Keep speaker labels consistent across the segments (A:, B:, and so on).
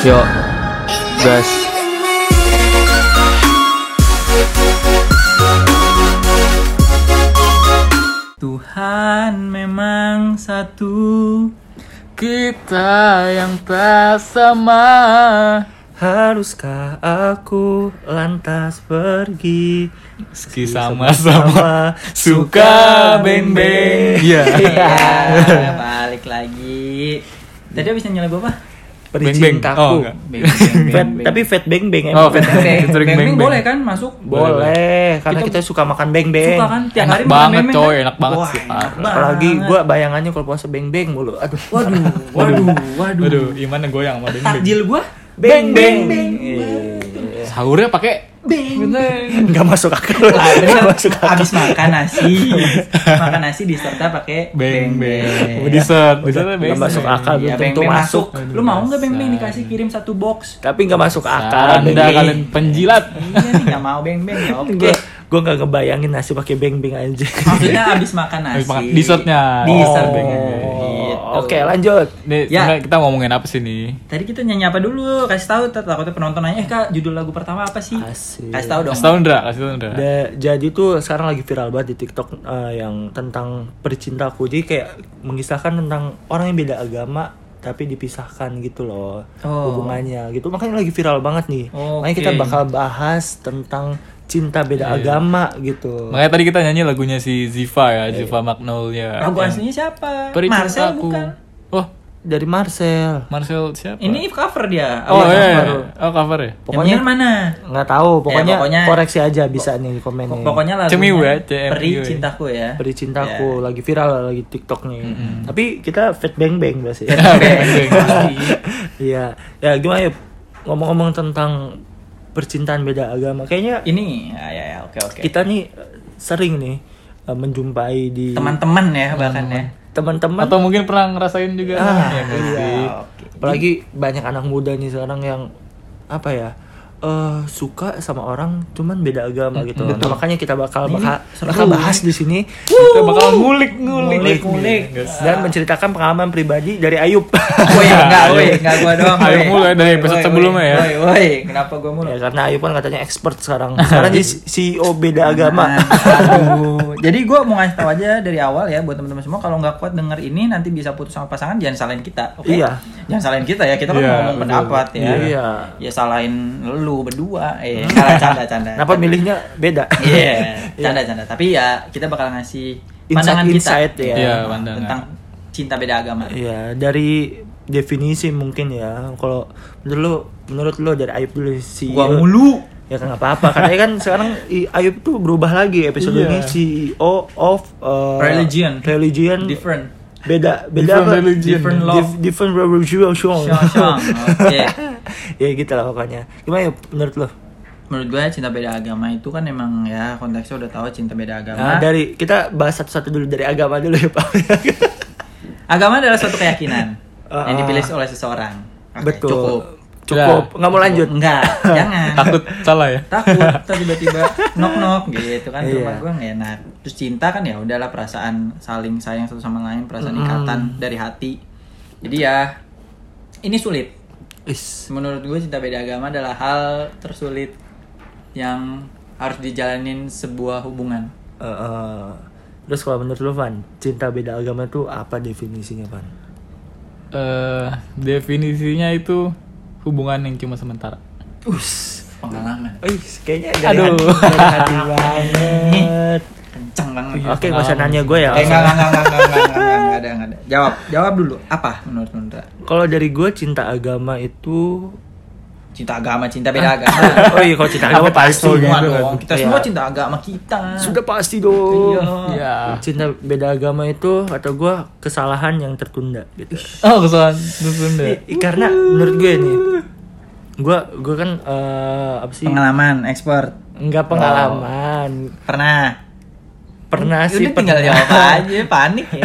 A: Yuk, gas.
B: Tuhan memang satu
A: Kita yang tak sama.
C: Haruskah aku lantas pergi
A: Meski sama-sama suka beng-beng. Iya.
B: Iya, balik lagi Tadi habis nyanyi lagu apa?
C: Berijing
A: bang
C: bang.
A: Kaku. Oh.
B: oh bang, bang,
C: fat, tapi fat bang bang.
A: Oh, fat
B: bang.
A: Bang,
B: bang, bang,
A: bang
B: boleh kan masuk?
C: Boleh, karena
B: kita,
C: kita suka makan bang bang.
B: Suka kan tiap
A: enak
B: hari
A: banget,
B: makan
A: bang
B: coy,
A: enak banget
B: Wah,
A: sih.
B: Enak banget.
C: Apalagi gua bayangannya kalau puasa bang bang mulu. Aduh.
B: Waduh, waduh, waduh.
A: Waduh, gimana goyang sama bang bang.
B: Takjil gua
C: bang bang. bang, bang. bang.
A: Sahurnya pakai
C: nggak masuk akal
B: Ah, bener.
C: nggak masuk akal
B: Abis makan nasi Makan nasi diserta pakai
A: beng-beng. Dessert, dessertnya
C: nggak
A: beng-beng.
C: masuk akal belum tentu
B: beng-beng
C: masuk
B: masuk Lu mau gak beng-beng dikasih kirim satu box?
C: tapi nggak masuk akal
A: Anda kalian penjilat.
B: Iya nih gak mau beng-beng Oke
C: gue gue nggak ngebayangin nasi pakai beng beng aja
B: Maksudnya abis makan nasi
A: makan dessertnya.
B: Dessert
A: Oh.
B: beng-beng gitu.
C: oke lanjut
A: Nih,
B: Ya.
A: kita ngomongin apa sih nih?
B: Tadi kita nyanyi apa dulu? Kasih tahu takutnya penonton nanya, "Eh, Kak, judul lagu pertama apa sih?"
C: Asik.
B: Kasih tahu dong.
A: Kasih tau Ndra, kasih tau Ndra.
C: Da- jadi tuh sekarang lagi viral banget di TikTok eh, yang tentang percintaku. Jadi kayak mengisahkan tentang orang yang beda agama tapi dipisahkan gitu loh
B: Oh.
C: hubungannya gitu. Makanya lagi viral banget nih. Makanya kita
B: Oke.
C: bakal bahas tentang cinta beda agama gitu.
A: Makanya tadi kita nyanyi lagunya si Ziva ya, Ziva Magnolia.
B: Lagu
A: Yang
B: aslinya siapa?
A: Peri
B: Marcel
A: Cintaku.
B: bukan?
A: Oh,
C: Dari Marcel.
A: Marcel siapa?
B: Ini cover dia.
A: Oh iya,
B: cover?
A: iya. Oh cover ya?
C: Pokoknya
B: Yang mana?
C: nggak tahu. Pokoknya,
B: pokoknya-
C: koreksi aja bisa nih di komen nih.
B: Pokoknya lagunya
A: Cemiu ya, CMU
B: Peri
A: ya.
B: Cintaku ya.
C: Beri cintaku lagi viral lagi TikTok nih. Tapi kita fat bang bang
A: pasti.
C: Iya, ya gimana ya ngomong-ngomong tentang percintaan beda agama, kayaknya
B: Ini ya ya, ya oke oke.
C: kita nih sering nih eh, menjumpai di
B: Teman-teman ya bahkan ya.
C: teman-teman,
A: Atau mungkin pernah ngerasain juga
C: Ah,
A: ya nggak
C: iya.
B: Oke.
C: apalagi banyak anak muda nih sekarang yang apa ya eh suka sama orang cuman beda agama gitu. Nah, makanya kita bakal bakal, bakal bahas di sini
A: Kita bakal ngulik, ngulik,
B: Ngulik, ngulik.
C: dan menceritakan pengalaman pribadi dari Ayub.
B: Woi, enggak, woi, enggak gua doang.
A: Ayo
B: woi.
A: mulai dari episode sebelumnya ya.
B: Woi, woi, kenapa gua mulu?
C: ya karena Ayub kan katanya expert sekarang. Sekarang jadi CEO beda agama.
B: Aduh. Jadi gue mau ngasih tahu aja dari awal ya buat teman-teman semua kalau nggak kuat denger ini nanti bisa putus sama pasangan jangan salahin kita, oke?
C: Iya.
B: Jangan salahin kita ya, kita kan
A: Iya,
B: ngomong
A: betul.
B: pendapat ya.
C: Iya.
B: Ya salahin lu berdua, eh canda canda canda.
C: Kenapa milihnya beda?
B: Iya, canda canda. Tapi ya kita bakal ngasih
C: Insight-
B: pandangan kita
C: insight ya.
A: Iya, pandangan.
B: tentang cinta beda agama.
C: Iya, dari definisi mungkin ya. Kalau menurut lu, menurut lu dari Ayub dulu CEO.
B: Gua mulu.
C: Ya kan nggak apa-apa. Karena kan sekarang i- Ayub tuh berubah lagi episode
A: Iya.
C: ini CEO of uh,
B: Religion.
C: Religion.
B: Different.
C: Beda beda
A: Different
C: apa?
A: religion.
B: Different law.
C: Dif- different religion.
B: Syong, syong.
C: Ya gitu lah pokoknya. Gimana ya menurut lu?
B: Menurut gue cinta beda agama itu kan emang ya konteksnya udah tahu cinta beda agama.
C: Nah, dari kita bahas satu-satu dulu dari agama dulu ya Pak.
B: Agama adalah suatu keyakinan
C: Ah,
B: yang
C: ah.
B: dipilih oleh seseorang. Oke,
C: Betul.
B: Cukup.
C: Cukup. Nggak mau lanjut.
B: Enggak, jangan.
A: Takut salah ya?
B: Takut. Tiba-tiba knock knock gitu kan
C: Iya.
B: rumah gue nggak enak. Terus cinta kan ya udahlah perasaan saling sayang satu sama lain, perasaan
C: Mm.
B: ikatan dari hati. Jadi ya ini sulit.
C: Is.
B: Menurut gue cinta beda agama adalah hal tersulit yang harus dijalanin sebuah hubungan.
C: Eh, eh, terus kalau menurut lu Van, cinta beda agama itu apa definisinya Van?
A: Eh, definisinya itu hubungan yang cuma sementara.
C: Us.
B: Pengalaman.
C: Ih, kayaknya dari
A: Aduh.
C: hati, dari hati banget
B: kencang banget.
C: Iya, Oke, okay, usah nanya gue ya.
B: Eh, enggak, enggak, enggak, enggak, enggak, enggak, enggak, ada, enggak ada. Jawab, jawab dulu. Apa menurut Nundra?
C: Kalau dari gue cinta agama itu
B: cinta agama, cinta beda ah. agama.
C: oh iya, kalau cinta agama pasti
B: semua dong. Kita
C: iya.
B: semua cinta agama kita.
C: Sudah pasti dong.
B: Iya.
A: iya.
C: Cinta beda agama itu atau gue kesalahan yang tertunda gitu.
A: Oh, kesalahan tertunda.
C: I, karena menurut gue nih, gue gue kan uh, apa sih?
B: Pengalaman, ekspor.
C: Enggak oh. pengalaman. Oh.
B: Pernah
C: Pernah
B: Udah
C: sih
B: tinggal
C: pernah.
B: jawab aja, panik ya.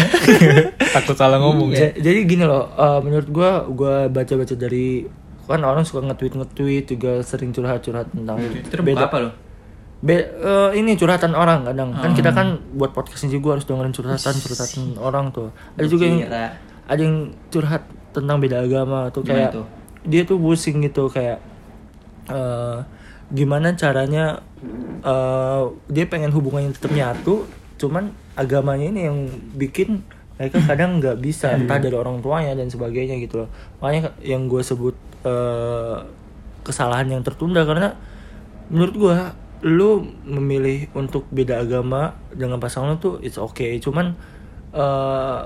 A: Takut salah ngomong ya.
C: Ja- Jadi gini loh, eh, menurut gua gua baca-baca dari kan orang suka nge-tweet nge-tweet juga sering curhat-curhat tentang
B: Terus buka apa lo?
C: Be- eh, ini curhatan orang kadang kan kita kan buat podcast ini juga harus dengerin curhatan curhatan orang tuh ada juga yang ada yang curhat tentang beda agama tuh kayak dia tuh pusing gitu kayak eh gimana caranya eh dia pengen hubungannya tetap nyatu cuman agamanya ini yang bikin mereka kadang nggak bisa entah dari orang tuanya dan sebagainya gitu loh. Makanya yang gue sebut eh kesalahan yang tertunda karena menurut gua lu memilih untuk beda agama dengan pasangan lu tuh it's okay. Cuman eh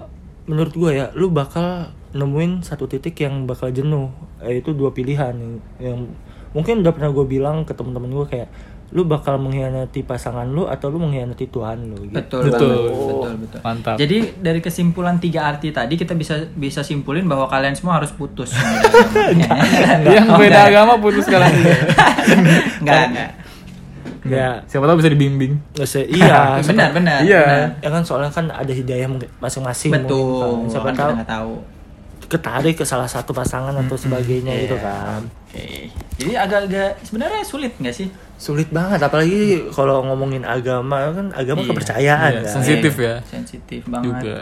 C: menurut gua ya lu bakal nemuin satu titik yang bakal jenuh yaitu dua pilihan yang mungkin udah pernah gue bilang ke teman-teman gue kayak lu bakal mengkhianati pasangan lu atau lu mengkhianati Tuhan lu gitu.
B: Betul,
A: Betul.
B: banget. betul, betul.
A: Mantap.
B: Jadi dari kesimpulan tiga arti tadi kita bisa bisa simpulin bahwa kalian semua harus putus.
A: Yang beda agama putus kalian juga.
B: Enggak, enggak.
C: ya
A: Siapa tahu bisa dibimbing.
C: se iya
B: benar, benar.
A: Iya.
B: benar.
C: ya kan soalnya kan ada hidayah masing-masing
B: Betul.
C: mungkin kan. siapa
B: Kan
C: tahu
B: tahu.
C: Ketarik ke salah satu pasangan atau sebagainya gitu kan
B: Oke. Jadi agak-agak sebenarnya sulit nggak sih?
C: sulit banget apalagi kalau ngomongin agama kan agama
B: Iya.
C: kepercayaan
A: Iya,
C: kan
A: sensitif
B: Iya,
A: ya.
B: Sensitif banget.
A: Juga.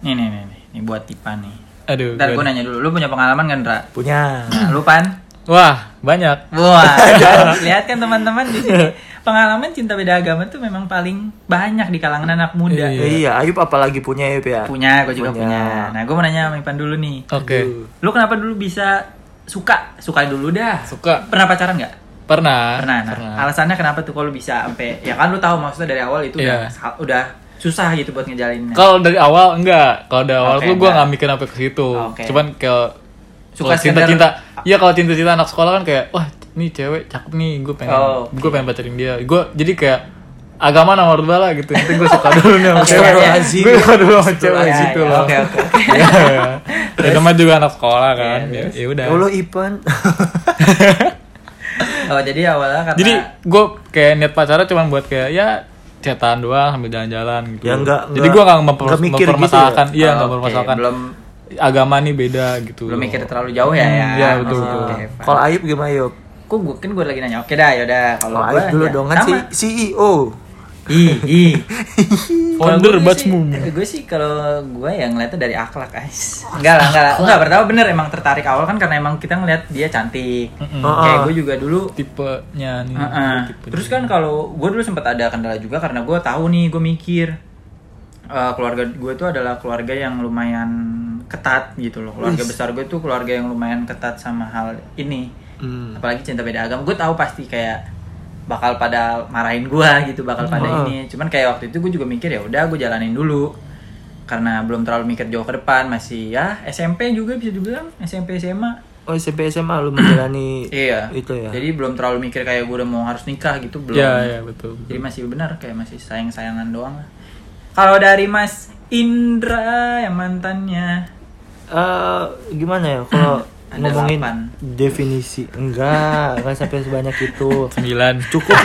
B: Nih, nih, nih, nih. Ini buat Tipa nih.
A: Aduh.
B: Ntar gue
A: gua-
B: nanya dulu, lu punya pengalaman kan, Ra?
C: punya
B: Nah, lu pan?
A: Wah, banyak.
B: Wah, lihat kan teman-teman di sini. Pengalaman cinta beda agama tuh memang paling banyak di kalangan anak muda.
A: Iya.
C: iya Ayub apalagi punya Ayub ya
B: Punya, gue juga
C: Punya.
B: punya. Nah, gue mau nanya sama Ipan dulu nih.
A: Oke.
B: Lu kenapa dulu bisa suka? Suka dulu dah.
A: Suka.
B: Pernah pacaran nggak?
A: Pernah.
B: Pernah. Nah, alasannya kenapa tuh kalau bisa sampai ya kan lu tahu maksudnya dari awal itu udah
A: Iya.
B: udah susah gitu buat ngejalaninnya.
A: Kalau dari awal enggak. Kalau dari awal
B: Oke,
A: tuh gue
B: enggak.
A: nggak mikir sampai ke situ.
B: Oke.
A: Cuman kalau
B: Suka
A: suka cinta
B: sekedar-
A: cinta. Iya kalau cinta cinta anak sekolah kan kayak wah ini cewek cakep nih gue pengen
B: Oh,
A: gue pengen pacarin dia. Gue jadi kayak agama nomor dua lah gitu. Nanti gue suka dulu nih sama
B: Oke,
A: cewek. Gue suka dulu sama cewek
B: Ya,
A: gitu
B: ya,
A: loh.
B: Oke, oke.
A: Dan teman juga anak sekolah kan.
B: Iya,
A: Ya ya udah.
C: Ya Allah Ipan
B: Oh, jadi awalnya karena
A: Jadi gue kayak niat pacaran cuma buat kayak ya chatan doang sambil jalan-jalan gitu.
C: Ya, enggak-
A: Jadi
C: enggak-
A: gue nggak memper
C: gitu
A: mempermasalahkan,
B: Oh,
A: iya nggak
B: oke.
A: mempermasalahkan.
B: Belum
A: agama nih beda gitu.
B: belum mikir terlalu jauh ya
A: Hmm,
B: ya.
A: iya, betul, betul.
C: kalau Ayub gimana Ayub
B: Kok gue kan gue lagi nanya. Oke dah, yaudah. Kalau
C: kalau
B: gue
C: dulu
B: ya,
C: dong kan si
B: sama.
C: CEO
B: ih. Kalau
A: Founder
B: sih- Gue sih kalau gue yang ngeliatnya dari akhlak guys. Enggak lah, enggak lah. Enggak, pertama bener emang tertarik awal kan karena emang kita ngeliat dia cantik.
A: Mm-mm.
B: Kayak
C: Ah.
B: gue juga dulu
A: tipenya nih.
B: Heeh.
A: tipe
B: Terus kan kalau gue dulu sempat ada kendala juga karena gue tahu nih gue mikir eh, keluarga gue itu adalah keluarga yang lumayan ketat gitu loh. Keluarga besar gue tuh keluarga yang lumayan ketat sama hal ini.
C: Hmm.
B: Apalagi cinta beda agama. Gue tahu pasti kayak bakal pada marahin gue gitu, bakal pada
C: Hmm.
B: ini. Cuman kayak waktu itu gue juga mikir ya udah gue jalanin dulu. Karena belum terlalu mikir jauh ke depan, masih ya SMP juga bisa dibilang SMP SMA.
C: Oh SMP SMA lu menjalani
B: Iya.
C: itu ya.
B: Jadi belum terlalu mikir kayak gue udah mau harus nikah gitu belum.
A: Iya, iya betul.
B: Jadi masih benar kayak masih sayang-sayangan doang lah. Kalau dari Mas Indra yang mantannya
C: Eh, gimana ya kalau
B: Ada
C: ngomongin
B: delapan.
C: definisi. Enggak enggak sampai sebanyak itu.
A: Sembilan.
C: cukup.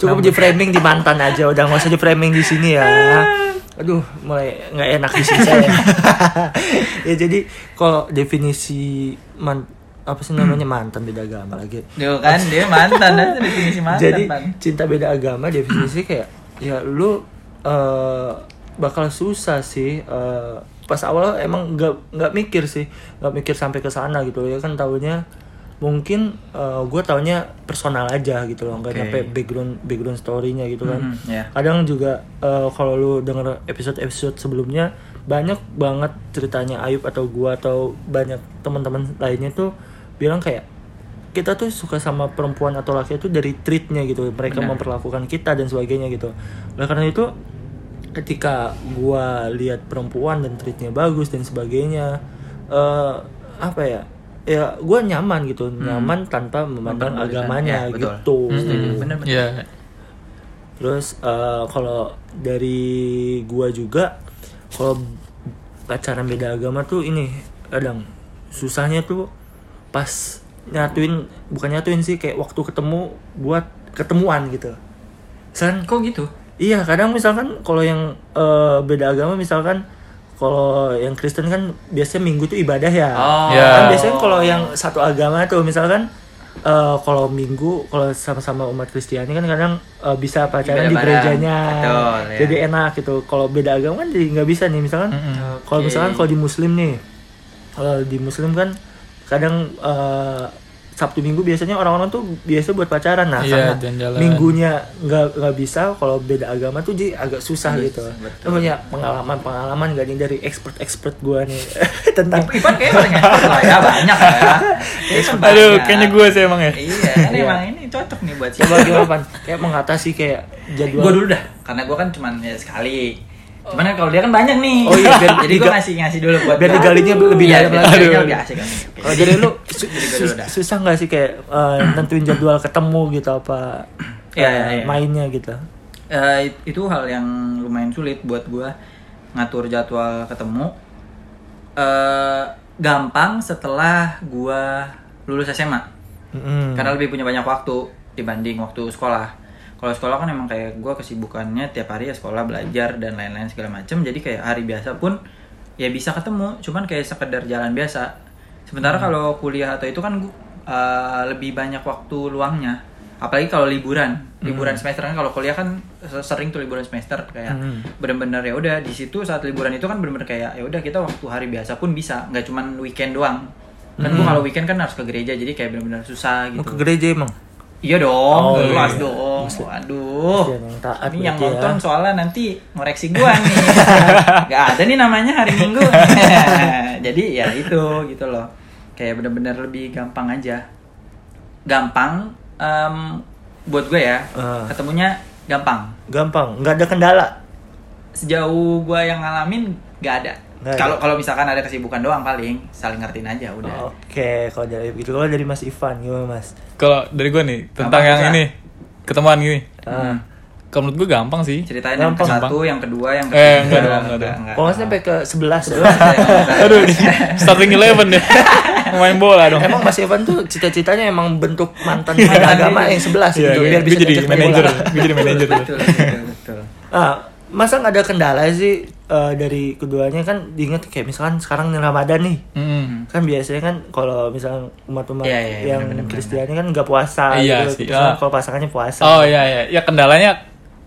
C: Cukup di framing di mantan aja udah nggak usah di framing di sini ya. Aduh mulai nggak enak di sini saya. Ya jadi kalau definisi man apa sih namanya mantan beda agama lagi.
B: Dia kan dia mantan definisi mantan
C: jadi
B: Pan.
C: cinta beda agama definisi kayak ya lu eh, bakal susah sih eh, pas awal emang nggak nggak mikir sih nggak mikir sampai ke sana gitu ya kan tahunya mungkin gue taunya personal aja gitu loh nggak
B: Oke.
C: nyampe background background storynya gitu kan
B: Mhm, ya.
C: kadang juga eh, kalau lu denger episode episode sebelumnya banyak banget ceritanya Ayub atau gua atau banyak teman-teman lainnya tuh bilang kayak kita tuh suka sama perempuan atau laki itu dari treatnya gitu mereka
B: Benar.
C: memperlakukan kita dan sebagainya gitu oleh karena itu ketika gua lihat perempuan dan treatnya bagus dan sebagainya eh apa ya ya gua nyaman gitu nyaman tanpa memandang agamanya
B: Ya, betul.
C: gitu
B: Setuju. Bener-bener.
A: Iya.
C: Terus eh, kalau dari gua juga kalau pacaran beda agama tuh ini kadang susahnya tuh pas nyatuin bukan nyatuin sih kayak waktu ketemu buat ketemuan gitu. San
B: Kok gitu?
C: Iya kadang misalkan kalau yang eh, beda agama misalkan kalau yang Kristen kan biasanya minggu tuh ibadah ya.
B: Oh.
A: Ya.
C: Kan biasanya kalau yang satu agama tuh misalkan eh, kalau minggu kalau sama-sama umat Kristiani kan kadang eh, bisa pacaran di gerejanya.
B: Betul, ya.
C: Jadi enak gitu. Kalau beda agama kan jadi nggak bisa nih misalkan
A: Mm-mm.
C: kalau
B: Oke.
C: misalkan kalau di muslim nih kalau di muslim kan kadang eh, Sabtu Minggu biasanya orang-orang tuh biasa buat pacaran nah
A: Iya,
C: karena minggunya nggak nggak bisa kalau beda agama tuh jadi agak susah
B: Iya,
C: gitu.
B: betul.
C: Lu punya pengalaman-pengalaman gak nih dari expert-expert gua nih tentang
B: Ipan kayak paling expert lah ya banyak lah ya.
A: Aduh,
B: banyak.
A: kayaknya gue sih emang ya.
B: Iya, kan emang ini cocok nih buat
C: coba gimana Pan? Kayak mengatasi kayak jadwal
B: Gue dulu dah, karena gue kan cuman ya sekali. Cuman kan kalau dia kan banyak nih.
C: Oh iya, biar
B: jadi gue ngasih ngasih dulu buat
C: biar digalinya lebih
B: Iya,
C: dalam
B: biar
C: lagi.
A: Aduh.
B: lebih asik kan.
C: Kalau lu
B: Jadi gua
C: sus-
B: dulu dah.
C: susah nggak sih kayak eh, nentuin jadwal ketemu gitu apa
B: Iya, iya, iya.
C: mainnya gitu?
B: Eh, it- itu hal yang lumayan sulit buat gue ngatur jadwal ketemu. eh gampang setelah gue lulus SMA.
C: Mm-mm.
B: karena lebih punya banyak waktu dibanding waktu sekolah kalau sekolah kan emang kayak gue kesibukannya tiap hari ya sekolah belajar dan lain-lain segala macem. Jadi kayak hari biasa pun ya bisa ketemu cuman kayak sekedar jalan biasa. Sementara kalau kuliah atau itu kan gua, uh, lebih banyak waktu luangnya. Apalagi kalau liburan. Liburan semester kan kalau kuliah kan sering tuh liburan semester kayak
C: Hmm.
B: bener-bener ya udah di situ saat liburan itu kan bener-bener kayak ya udah kita waktu hari biasa pun bisa. Nggak cuman weekend doang. Kan gua kalau weekend kan harus ke gereja jadi kayak bener-bener susah
C: Mau
B: gitu.
C: ke gereja emang?
B: Iya dong,
C: Oh,
B: jelas
A: iya.
B: dong. Waduh.
C: Yang taat
B: Ini yang
C: ya.
B: nonton soalnya nanti ngoreksi gua nih. Gak ada nih namanya hari Minggu. Jadi ya itu gitu loh. Kayak bener-bener lebih gampang aja. Gampang em, buat gue ya.
C: Ah.
B: Ketemunya gampang.
C: Gampang, nggak ada kendala.
B: Sejauh gua yang ngalamin.
C: Nggak ada.
B: Kalau kalau misalkan ada kesibukan doang paling saling ngertiin aja udah.
C: Oke, kalau dari itu kalau dari Mas Ivan gimana Mas?
A: Kalau dari gue nih tentang
B: Gampang
A: yang
B: bisa.
A: ini ketemuan gini.
C: Ah.
A: Kalau menurut gue gampang sih.
B: Ceritain yang ke
C: Gampang.
B: satu, yang kedua, yang
A: Eh,
B: ketiga.
A: enggak dong, enggak dong.
C: Kalau nggak sampai ke 11
A: Aduh, starting eleven deh. Main bola dong.
C: Emang Mas Ivan tuh cita-citanya emang bentuk mantan pemain agama yang 11
A: Iya,
C: gitu
A: iya.
C: biar bisa
A: jadi manajer. Gue jadi manajer. tuh.
B: betul, betul, betul.
C: Ah, masa nggak ada kendala sih eh, dari keduanya kan diingat kayak misalkan sekarang nih Ramadan nih
A: Mm.
C: kan biasanya kan kalau misalnya umat-umat
B: Iya, iya,
C: yang Kristiani kan nggak puasa
A: Iya
C: gitu.
A: sih, ah.
C: kalau pasangannya puasa
A: Oh iya iya. Ya kendalanya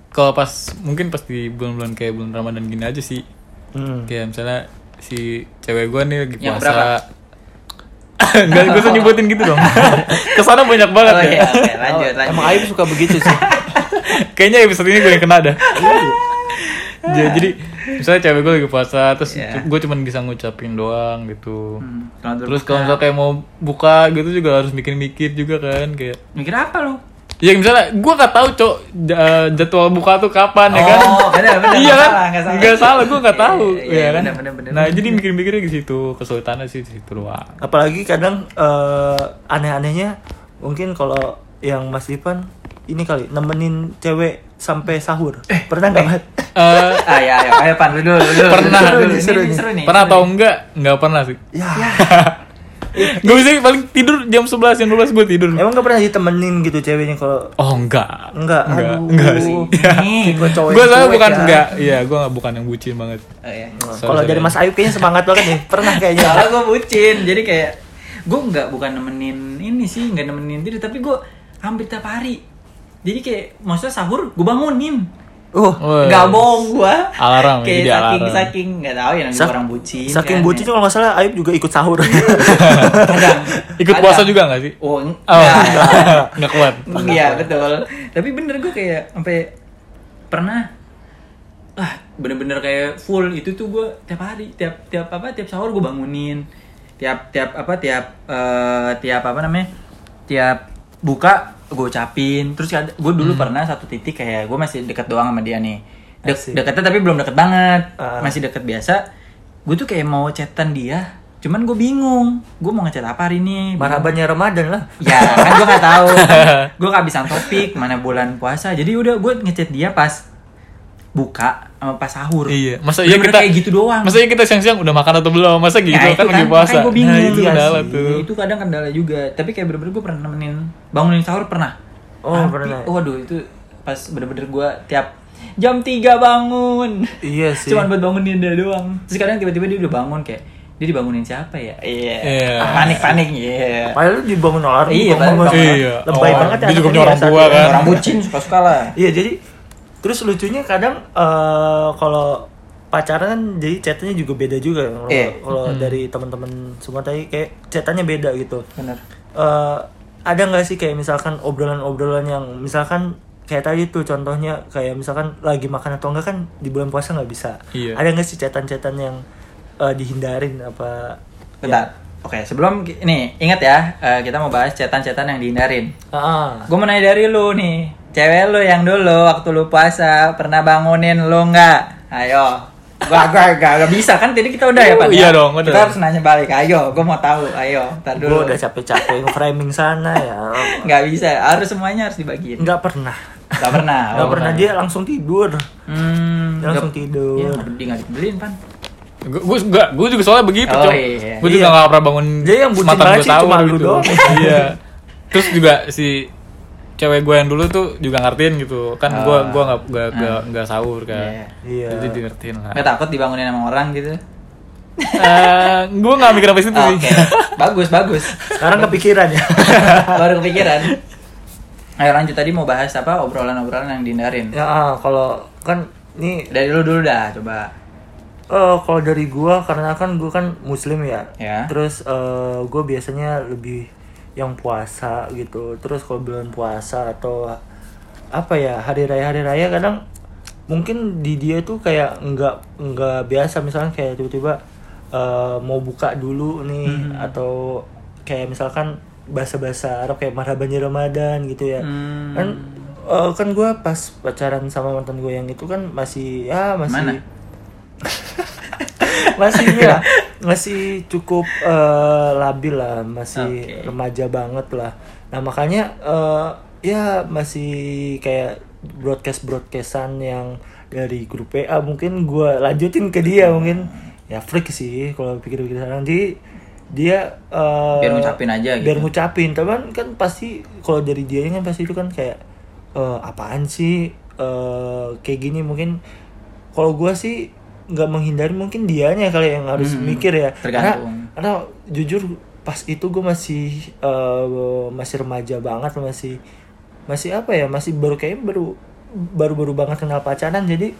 A: kalau pas mungkin pas di bulan-bulan kayak bulan Ramadan gini aja sih.
C: Hmm.
A: Kayak misalnya si cewek gue nih lagi
B: Yang
A: puasa. Enggak gue usah nyebutin gitu dong. Ke sana banyak banget
B: Oh
A: ya.
B: iya, oke, lanjut,
C: Oh,
B: lanjut.
C: Emang Aib suka begitu sih.
A: Kayaknya episode ini gue yang kena dah. Ja- Jadi misalnya cewek gue lagi puasa terus
B: Iya.
A: gue cuman bisa ngucapin doang gitu.
B: Hmm,
A: Terus kalau misalnya kayak mau buka gitu juga harus mikir-mikir juga kan kayak
B: mikir apa lu?
A: Ya misalnya gue gak tahu cok ja- jadwal buka tuh kapan ya kan?
B: Oh, benar, benar,
A: iya kan?
B: salah, nggak salah.
A: Nggak salah, gue gak tahu
B: Iya, iya,
A: ya kan?
B: benar, benar, benar,
A: nah
B: benar.
A: jadi mikir-mikirnya di situ kesulitannya sih di situ doang.
C: Apalagi kadang eh, aneh-anehnya mungkin kalau yang Mas Ivan ini kali nemenin cewek sampai sahur. Pernah nggak Mas?
A: Eh,
B: Ah ya, ayo, ayo pan lu dulu, lu dulu.
A: Pernah.
B: Lu dulu.
C: Seru
B: Ini-
C: seru
B: seru nih.
A: pernah
B: seru
A: atau
B: nih.
A: enggak? Enggak pernah sih.
C: Ya.
A: gue bisa paling tidur jam 11 jam 12 gue tidur.
C: Emang nggak pernah ditemenin gitu ceweknya kalau
A: Oh enggak.
C: enggak?
A: Enggak,
C: Aduh.
A: enggak sih.
B: Nih.
C: Tipe cowok
A: gue soalnya bukan
C: ya.
A: enggak, iya gue nggak bukan yang bucin banget.
B: Oh, iya.
C: Kalau dari. Mas Ayub kayaknya semangat banget nih. Pernah kayaknya.
B: Soalnya gue bucin, jadi kayak gue nggak bukan nemenin ini sih, nggak nemenin diri, tapi gue hampir tiap hari. Jadi kayak maksudnya sahur gue bangunin.
C: Oh,
A: Woi.
B: Nggak bohong gua.
A: Alarm,
B: Kayak
A: jadi
B: saking
A: alarm.
B: saking nggak tahu ya namanya
C: sak-
B: orang bucin.
C: saking
B: kan,
C: bucin
B: ya.
C: kalau nggak salah Ayub juga ikut sahur.
B: Kadang.
A: Ikut
B: Kadang.
A: puasa juga nggak sih?
B: Oh,
A: Oh,
B: enggak.
A: enggak kuat.
B: Iya betul. Tapi bener gue kayak sampai pernah ah bener-bener kayak full itu tuh gue tiap hari tiap tiap apa tiap sahur gue bangunin tiap tiap apa tiap eh, tiap apa namanya tiap buka gue ucapin terus gue dulu pernah satu titik kayak gue masih deket doang sama dia nih
C: Asik.
B: deketnya tapi belum deket banget
C: Ah.
B: masih deket biasa gue tuh kayak mau chatan dia cuman gue bingung gue mau ngechat apa hari ini
C: Marabannya Ramadan lah.
B: Ya kan gue gak tahu. gue bisa topik mana bulan puasa. Jadi udah gue ngechat dia pas buka sama pas sahur.
A: Iya, masa iya kita
B: kayak gitu doang.
A: Masa iya kita siang-siang udah makan atau belum? Masa gitu
B: Nah,
A: kan
B: itu
A: lagi puasa.
B: gue bingung.
A: Nah, itu
B: Iya
A: kendala
B: sih.
A: tuh.
B: Itu kadang kendala juga. Tapi kayak bener-bener gue pernah nemenin bangunin sahur pernah.
C: Oh,
B: Tapi,
C: pernah.
B: Waduh itu pas bener-bener gue tiap jam 3 bangun.
C: Iya sih.
B: Cuman buat bangunin dia doang. Terus kadang tiba-tiba dia udah bangun kayak dia dibangunin siapa ya? Iya.
A: Iya.
B: Panik-panik. Iya.
C: Padahal lu dibangun alarm.
B: Iya,
C: bangun-
B: padahal-
C: bangun-
A: Iya.
C: Lebay
A: Oh,
C: banget ya.
A: dia juga punya orang tua
C: ya.
A: kan.
B: Orang bucin suka-suka lah.
C: Iya jadi terus lucunya kadang eh, kalau pacaran kan jadi chatnya juga beda juga. Kalau
B: Iya.
C: kalau dari teman-teman semua tadi kayak chatnya beda gitu.
B: Bener
C: Eh, ada nggak sih kayak misalkan obrolan-obrolan yang misalkan kayak tadi tuh contohnya kayak misalkan lagi makan atau enggak kan di bulan puasa nggak bisa.
A: Iya.
C: ada nggak sih chatan-chatan yang eh, dihindarin apa
B: bentar oke sebelum ki- nih ingat ya eh, kita mau bahas cetan-cetan yang dihindarin.
C: Ah.
B: gue mau nanya dari lu nih cewek lu yang dulu waktu lu puasa pernah bangunin lu nggak? Ayo. Gua gak, gak, gak bisa kan? Tadi kita udah ya
A: Iya
B: ya?
A: dong, udah.
B: kita harus nanya balik. Ayo gue mau tahu. Ayo
C: gue
B: dulu.
C: udah capek-capek framing sana ya.
B: Nggak bisa. Harus semuanya harus dibagiin.
C: Nggak pernah.
B: Nggak pernah? Oh,
C: pernah. dia langsung tidur.
B: Hmm,
C: dia langsung
B: nggak-
C: tidur.
B: Iya, nggak dibeliin pan
A: Gue gue gue juga soalnya begitu,
B: Oh,
A: Cok.
B: iya.
A: Gue juga
C: Iya.
A: nggak pernah bangun
C: Dia yang bucin banget
A: gue
C: sih, cuma lu
A: gitu.
C: doang.
A: iya. Terus juga si cewek gue yang dulu tuh juga ngertiin gitu. Kan gue
B: Oh.
A: gue nggak nggak nggak nggak sahur kan.
B: Iya.
C: Iya.
A: Jadi di ngertiin lah.
B: nggak takut dibangunin sama orang gitu
A: Eh, gue nggak mikir apa situ sih.
B: bagus bagus
C: sekarang kepikiran ya
B: baru kepikiran ayo lanjut tadi mau bahas apa obrolan-obrolan yang dihindarin
C: ya ah, kalau kan ini
B: dari lu dulu dah coba
C: Eh kalau dari gua karena kan gua kan muslim ya.
B: Ya.
C: Terus eh gua biasanya lebih yang puasa gitu. Terus kalau bulan puasa atau apa ya hari raya hari raya kadang mungkin di dia tuh kayak nggak nggak biasa misalnya kayak tiba-tiba eh, mau buka dulu nih atau kayak misalkan bahasa-bahasa Arab kayak marhabannya Ramadan gitu ya.
B: Hmm.
C: Kan eh, kan gua pas pacaran sama mantan gue yang itu kan masih ya masih
B: Mana?
C: masih lah masih cukup eh, labil lah masih
B: Oke.
C: remaja banget lah. Nah makanya eh, ya masih kayak broadcast broadcastan yang dari grup PA mungkin gua lanjutin ke dia mungkin. Ya freak sih kalau pikir-pikir sekarang. Jadi dia eh,
B: Biar ngucapin aja gitu.
C: biar ngucapin. Tapi kan pasti kalau dari dia kan pasti itu kan kayak eh, apaan sih eh, kayak gini mungkin. Kalau gua sih nggak menghindari mungkin dianya kali yang harus
B: Hmm,
C: mikir ya. Karena,
B: tergantung.
C: karena jujur pas itu gue masih eh, masih remaja banget masih masih apa ya masih baru kayak baru baru baru banget kenal pacaran jadi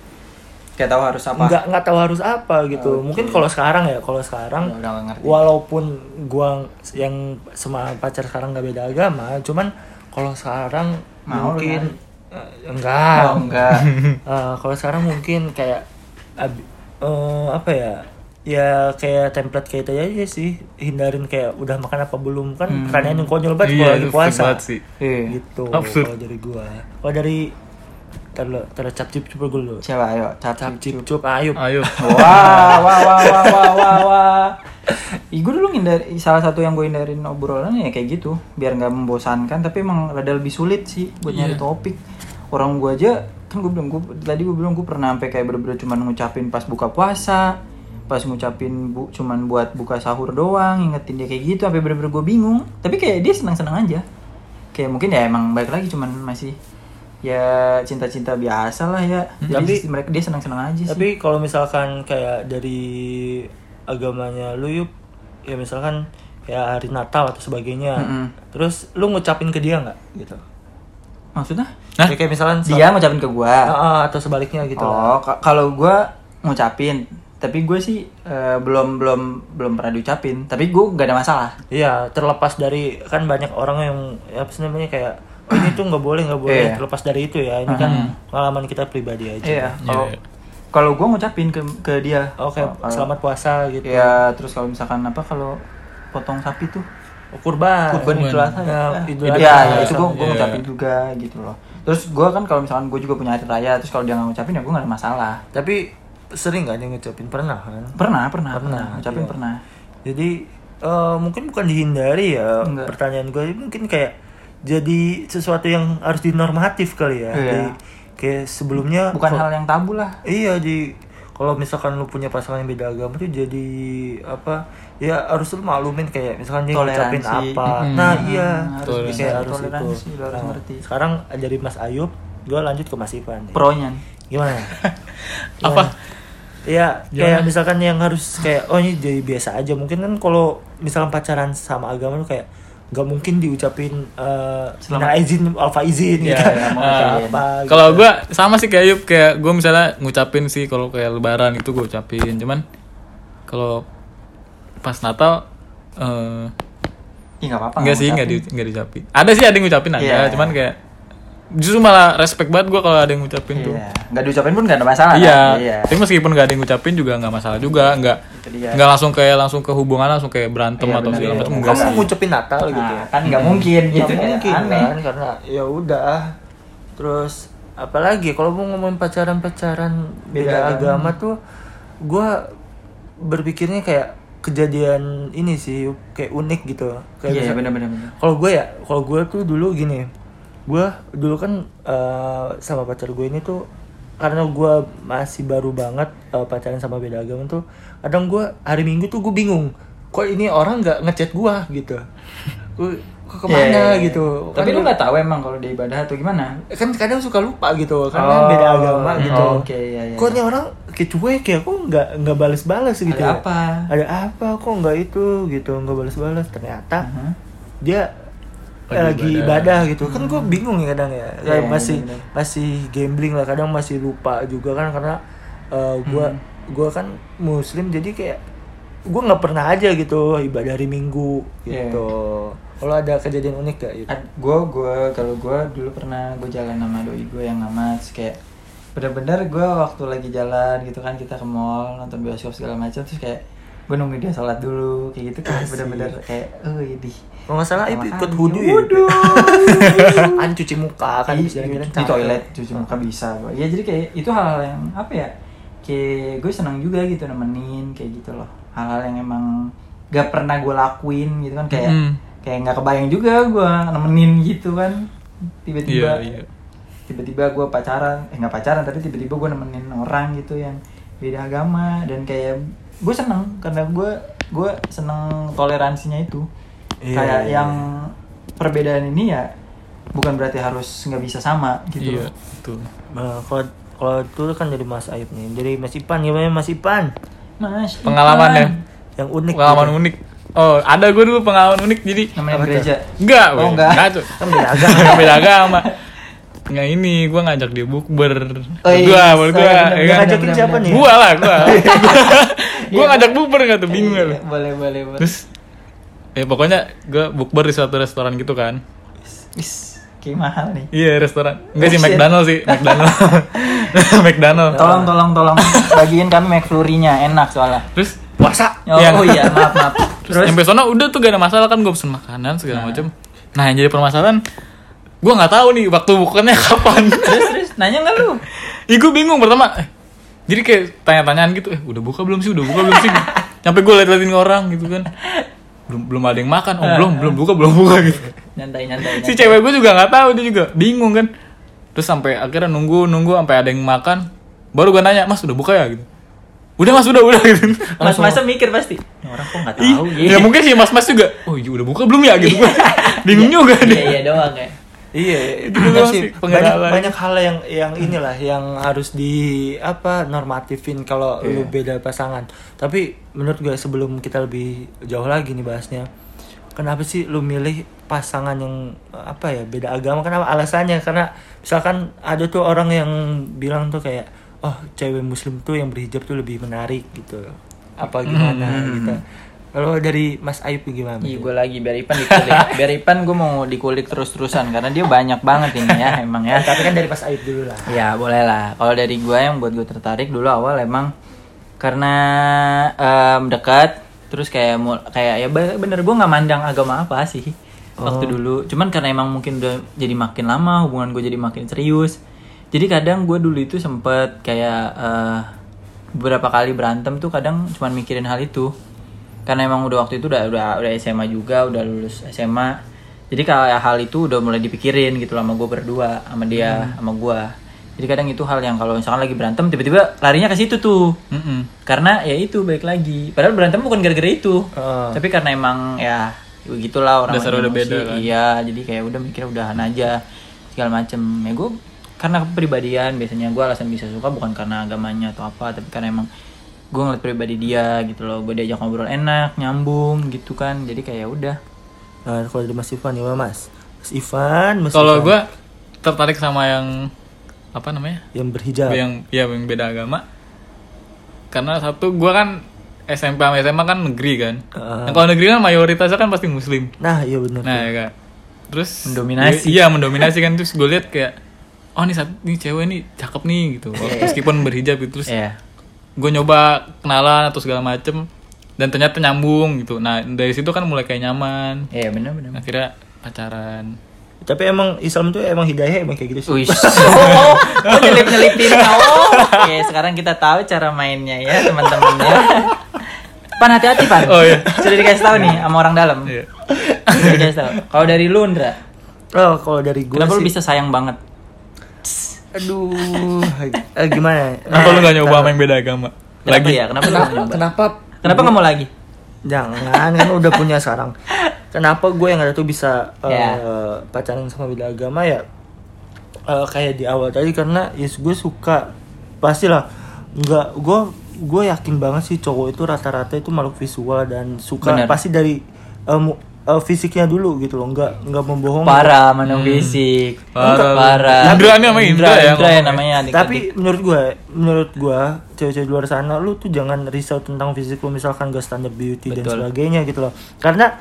B: kayak tahu harus apa.
C: Nggak nggak tahu harus apa gitu. Mungkin kalau sekarang ya kalau sekarang
B: Udah- udah
C: walaupun gua yang sama pacar sekarang nggak beda agama cuman kalau sekarang
B: Mau
C: mungkin eh, enggak.
B: Oh enggak.
C: Eh, kalau sekarang mungkin kayak ab- eh, apa ya ya kayak template kayak itu aja sih hindarin kayak udah makan apa belum kan
B: Hmm.
C: pertanyaan yang konyol banget
A: Iya,
C: kalau lagi puasa
A: sih.
B: Iya.
C: gitu
A: Absurd.
C: kalau dari gua kalau dari terlalu terlalu cap cip coba dulu
B: siapa ayo cap
C: cap
B: cip
C: cip cup ayub
A: Ayo.
B: wah wah wah wah wah wah wah Ih, gue dulu ngindari salah satu yang gue hindarin obrolan ya kayak gitu biar nggak membosankan tapi emang rada lebih sulit sih buat nyari
A: Iya.
B: topik orang gue aja kan gue bilang gue tadi gue bilang gue pernah sampai kayak bener-bener cuman ngucapin pas buka puasa pas ngucapin bu, cuman buat buka sahur doang ingetin dia kayak gitu sampai bener-bener gue bingung. Tapi kayak dia senang-senang aja. Kayak mungkin ya emang balik lagi cuman masih ya cinta-cinta biasa lah ya. Jadi
C: Tapi-
B: mereka dia senang-senang aja sih.
C: Tapi kalau misalkan kayak dari agamanya lu yuk, ya misalkan ya hari Natal atau sebagainya,
B: Mm-mm.
C: terus lu ngucapin ke dia nggak gitu?
B: Maksudnya
A: Hah?
C: Ya, kayak misalkan
B: dia ngucapin ke gua
C: Ah, ah, atau sebaliknya gitu
B: oh kalau gua ngucapin tapi gue sih eh, belum belum belum pernah diucapin tapi gue gak ada masalah
C: Iya, terlepas dari kan banyak orang yang ya apa sih namanya kayak oh, ini tuh nggak boleh nggak boleh
B: Iya.
C: terlepas dari itu ya ini kan
B: Mhm.
C: pengalaman kita pribadi aja.
B: iya kalau
A: Iya.
B: kalau gue ngucapin ke ke dia
C: Oke,
B: Kalau-
C: selamat puasa gitu.
B: ya terus kalau misalkan apa kalau potong sapi tuh
C: kurban.
B: kurban. Idul Adha
C: Ya,
B: ya,
C: Idul
B: ya,
C: Adha.
B: ya, itu gue gue
A: Iya.
B: ngucapin juga gitu loh terus gue kan kalau misalkan gue juga punya hari raya terus kalau dia nggak ngucapin ya gue gak ada masalah
C: Tapi sering nggak dia ngucapin pernah kan?
B: pernah pernah
C: Pernah,
B: pernah ngucapin
C: iya.
B: pernah
C: Jadi eh, mungkin bukan dihindari ya
B: Enggak.
C: pertanyaan gue mungkin kayak jadi sesuatu yang harus dinormatif kali ya.
B: Iya.
C: Jadi, kayak sebelumnya
B: bukan hal yang tabu lah
C: Iya di kalau misalkan lu punya pasangan yang beda agama tuh jadi apa ya harus lu maklumin kayak misalkan dia ngucapin apa.
A: Mm-mm.
C: Nah iya
B: harus bisa
C: kayak harus
B: toleransi
C: itu.
B: harus
C: Nah,
B: ngerti
C: Sekarang dari Mas Ayub, gue lanjut ke Mas Ivan. nih.
B: pronya
C: Gimana?
A: Apa?
C: Ya, kayak misalkan yang harus kayak oh ini jadi biasa aja. Mungkin kan kalau misalkan pacaran sama agama lu kayak nggak mungkin diucapin uh,
B: Selamat.
C: izin alfa izin
B: Iya,
C: gitu
B: iya, mau
A: Ah,
B: ucapin.
C: apa
A: Kalau
C: gitu.
A: gue sama sih kayak Yub, kayak gue misalnya ngucapin sih kalau kayak lebaran itu gue ucapin, cuman kalau pas Natal eh
B: Ih, nggak apa-apa.
A: enggak
B: nggak
A: sih
B: mau
A: enggak di diucapin. Ada sih ada yang ngucapin ada,
B: Iya.
A: cuman kayak justru malah respect banget gue kalau ada yang ngucapin tuh.
B: Iya. Nggak diucapin pun nggak ada masalah.
A: Iya.
B: kan? Iya.
A: Tapi meskipun gak ada yang ngucapin juga nggak masalah juga, nggak nggak langsung kayak langsung ke hubungan langsung kayak berantem
B: Iya,
A: atau
B: benar,
A: segala
B: iya.
A: macam enggak
C: kamu
A: sih.
C: ngucapin Natal gitu
B: Nah, kan nggak mungkin
C: Nggak
B: gitu. kayak
C: mungkin
B: aneh.
C: kan karena ya udah terus apalagi kalau mau ngomongin pacaran pacaran beda,
B: Beda
C: agama.
B: agama.
C: tuh gue berpikirnya kayak kejadian ini sih kayak unik gitu kayak
B: Iya, benar-benar. benar.
C: kalau gue ya kalau gue tuh dulu gini gue dulu kan eh, sama pacar gue ini tuh karena gue masih baru banget eh, pacaran sama beda agama tuh kadang gue hari minggu tuh gue bingung kok ini orang nggak ngechat gue gitu gue kok ke mana
B: Iya, iya, iya.
C: gitu
B: Tapi
C: Kan
B: lu nggak tahu emang kalau dia ibadah atau gimana?
C: kan kadang suka lupa gitu karena
B: Oh,
C: beda agama
B: hmm,
C: gitu
B: oke, iya, iya.
C: kok ini orang kayak cuek ya kok nggak nggak balas-balas gitu
B: Ada
C: ya?
B: apa?
C: ada apa kok nggak itu gitu nggak balas-balas ternyata
B: Mhm.
C: dia
A: Lagi ibadah.
C: ibadah gitu kan gue bingung ya kadang ya Kayak
B: Iya,
C: masih
B: bener-bener.
C: masih gambling lah kadang masih lupa juga kan karena gue
B: Hmm.
C: gua kan muslim jadi kayak gue nggak pernah aja gitu ibadah hari minggu
B: Iya.
C: gitu kalau ada kejadian unik gak gitu
B: gue gue kalau gue dulu pernah gue jalan sama doi gue yang terus kayak bener-bener gue waktu lagi jalan gitu kan kita ke mall nonton bioskop segala macam terus kayak gue nungguin dia sholat dulu kayak gitu
C: Asik.
B: bener-bener kayak oh ini
C: kalau nggak salah itu ikut wudhu ya
B: wudhu
C: kan cuci muka kan
B: di,
C: bisa
B: di
C: capek.
B: toilet cuci muka bisa gue ya jadi kayak itu hal-hal yang apa ya kayak gue senang juga gitu nemenin kayak gitu loh. Hal-hal yang emang gak pernah gue lakuin gitu kan kayak
A: Hmm.
B: kayak nggak kebayang juga gue nemenin gitu kan. Tiba-tiba
A: Iya, iya.
B: tiba-tiba gue pacaran eh nggak pacaran tapi tiba-tiba gue nemenin orang gitu yang beda agama. Dan kayak gue seneng karena gue gue seneng toleransinya itu
C: Iya,
B: kayak
C: iya,
B: yang perbedaan ini ya bukan berarti harus nggak bisa sama gitu
A: Iya, betul.
C: Nah, kalau kalau itu kan dari Mas Aib nih dari Mas Ipan gimana Mas Ipan
B: Mas
A: Pengalaman ya?
B: Ipan.
C: yang unik
A: Pengalaman
C: gitu.
A: unik. Oh, ada gue dulu pengalaman unik jadi
B: namanya
C: Apa tuh?
B: gereja
A: enggak,
B: Oh,
A: weh.
B: enggak.
A: Cuk.
C: kan beda agama
A: Enggak beda agama. Nggak ini, gue ngajak dia bukber.
B: Oh, iya.
A: gua, buat gua.
B: Saya
A: ya kan?
C: ngajakin
B: bener,
C: siapa
B: bener.
C: nih
A: Gua lah, gua. gua ngajak bukber nggak tuh, bingung
B: Iya,
A: kan.
B: boleh boleh boleh
A: Terus, ya pokoknya gue bukber di suatu restoran gitu kan.
B: Wis, kayak mahal nih
A: Iya restoran. Enggak sih
B: shit.
A: McDonald sih, McDonald. McDonald.
B: tolong tolong tolong bagiin kami McFlurry-nya enak soalnya
A: Terus
C: puasa
B: oh,
A: Iya.
B: oh iya maaf maaf
A: Terus nyampe sono udah tuh gak ada masalah kan gue pesen makanan segala
B: Nah.
A: macem. Nah yang jadi permasalahan, gue nggak tahu nih waktu bukannya kapan.
B: terus terus nanya nggak lu
A: Ih gue bingung pertama. Eh, jadi kayak tanya-tanyaan gitu, eh udah buka belum sih, udah buka belum sih? Sampai gue liat-liatin orang gitu kan. Belum belum ada yang makan, oh belum belum buka belum buka gitu.
B: nyantai nyantai,
A: Si cewek gue juga nggak tahu dia juga bingung kan. Terus sampai akhirnya nunggu nunggu sampai ada yang makan, baru gue nanya mas udah buka ya gitu. Udah mas udah udah gitu.
B: mas masa mikir pasti "Ini orang kok nggak tahu
A: ya mungkin sih mas-mas juga. Oh iya udah buka belum ya gitu. Bingung juga
B: iya iya doang ya
C: Iya,
A: Itu
C: bener
A: doang
C: sih.
A: sih,
C: Banyak, banyak hal yang yang inilah yang harus di apa normatifin kalau
A: Iya.
C: lu beda pasangan. Tapi menurut gue sebelum kita lebih jauh lagi nih bahasnya, kenapa sih lu milih pasangan yang apa ya beda agama? Kenapa alasannya? Karena misalkan ada tuh orang yang bilang tuh kayak, oh cewek muslim tuh yang berhijab tuh lebih menarik gitu. Apa gimana
A: Hmm.
C: gitu. Kalau dari Mas Ayub gimana?
B: Iya, gue lagi biar Ipan dikulik. biar Ipan gue mau dikulik terus-terusan karena dia banyak banget ini ya, emang ya.
C: Tapi kan dari Mas Ayub dulu lah.
B: Ya boleh lah. Kalau dari gue yang buat gue tertarik dulu awal emang karena em, dekat, terus kayak mul- kayak ya be- bener gue nggak mandang agama apa sih waktu dulu. Cuman karena emang mungkin udah jadi makin lama hubungan gue jadi makin serius. Jadi kadang gue dulu itu sempet kayak eh, beberapa kali berantem tuh kadang cuman mikirin hal itu karena emang udah waktu itu udah udah udah SMA juga udah lulus SMA jadi kayak hal itu udah mulai dipikirin gitu sama gue berdua sama dia sama gue jadi kadang itu hal yang kalau misalkan lagi berantem tiba-tiba larinya ke situ tuh
A: Mm-mm.
B: karena ya itu baik lagi padahal berantem bukan gara-gara itu
C: Oh.
B: tapi karena emang ya begitulah orang
A: Dasar udah
B: emosi.
A: beda kan.
B: iya jadi kayak udah mikir udahan aja segala macem ya gue karena kepribadian biasanya gue alasan bisa suka bukan karena agamanya atau apa tapi karena emang gue ngeliat pribadi dia gitu loh gue diajak ngobrol enak nyambung gitu kan jadi kayak ya udah
C: Nah, kalau dari Mas Ivan ya Mas. Mas Ivan, Mas
A: Kalau gue tertarik sama yang apa namanya?
C: yang berhijab.
A: Yang ya yang beda agama. Karena satu gue kan SMP sama SMA kan negeri kan.
C: Ah.
A: Nah, kalau negeri kan mayoritasnya kan pasti muslim.
C: Nah, iya benar.
A: Nah, ya kan. Terus
B: Mendominasi.
A: Iya, mendominasi kan terus gue lihat kayak oh nih satu nih cewek nih cakep nih gitu. Meskipun berhijab gitu terus
B: Iya.
A: Gue nyoba kenalan atau segala macem dan ternyata nyambung gitu. Nah, dari situ kan mulai kayak nyaman.
B: Iya benar benar.
A: Akhirnya pacaran.
C: Tapi emang Islam tuh emang hidayah emang kayak gitu sih.
B: Wih, oh, oh nyelip nyelipin. Oh, oke sekarang kita tahu cara mainnya ya teman-teman ya. Pan hati-hati pan.
A: Oh, iya.
B: Sudah dikasih tahu nih sama orang dalam.
A: Iya.
B: Sudah dikasih tahu. Kalau dari lu Ndra,
C: Oh, kalau dari gue
B: kenapa
C: sih.
B: lu bisa sayang banget?
C: Aduh, eh, gimana?
A: Kenapa lu gak nyoba sama yang beda agama?
B: Kenapa
A: Lagi.
B: ya? Kenapa nyoba?
C: Kenapa?
B: Kenapa nggak mau lagi?
C: Jangan, kan udah punya sekarang. Kenapa gue yang ada tuh bisa eh,
B: Ya.
C: pacaran sama beda agama ya? Eh, kayak di awal tadi karena ya gue suka pastilah nggak gue gue yakin banget sih cowok itu rata-rata itu makhluk visual dan suka
B: Bener.
C: pasti dari eh, eh, fisiknya dulu gitu loh nggak nggak membohong
B: Parah mana fisik.
A: Parah.
B: Parah.
A: Indra nih sama Indra ya
B: Indra ya namanya. adik-adik.
C: tapi menurut gue menurut gue cewek-cewek di luar sana lu tuh jangan risau tentang fisik lu misalkan gak standar beauty dan
B: Betul.
C: sebagainya gitu loh karena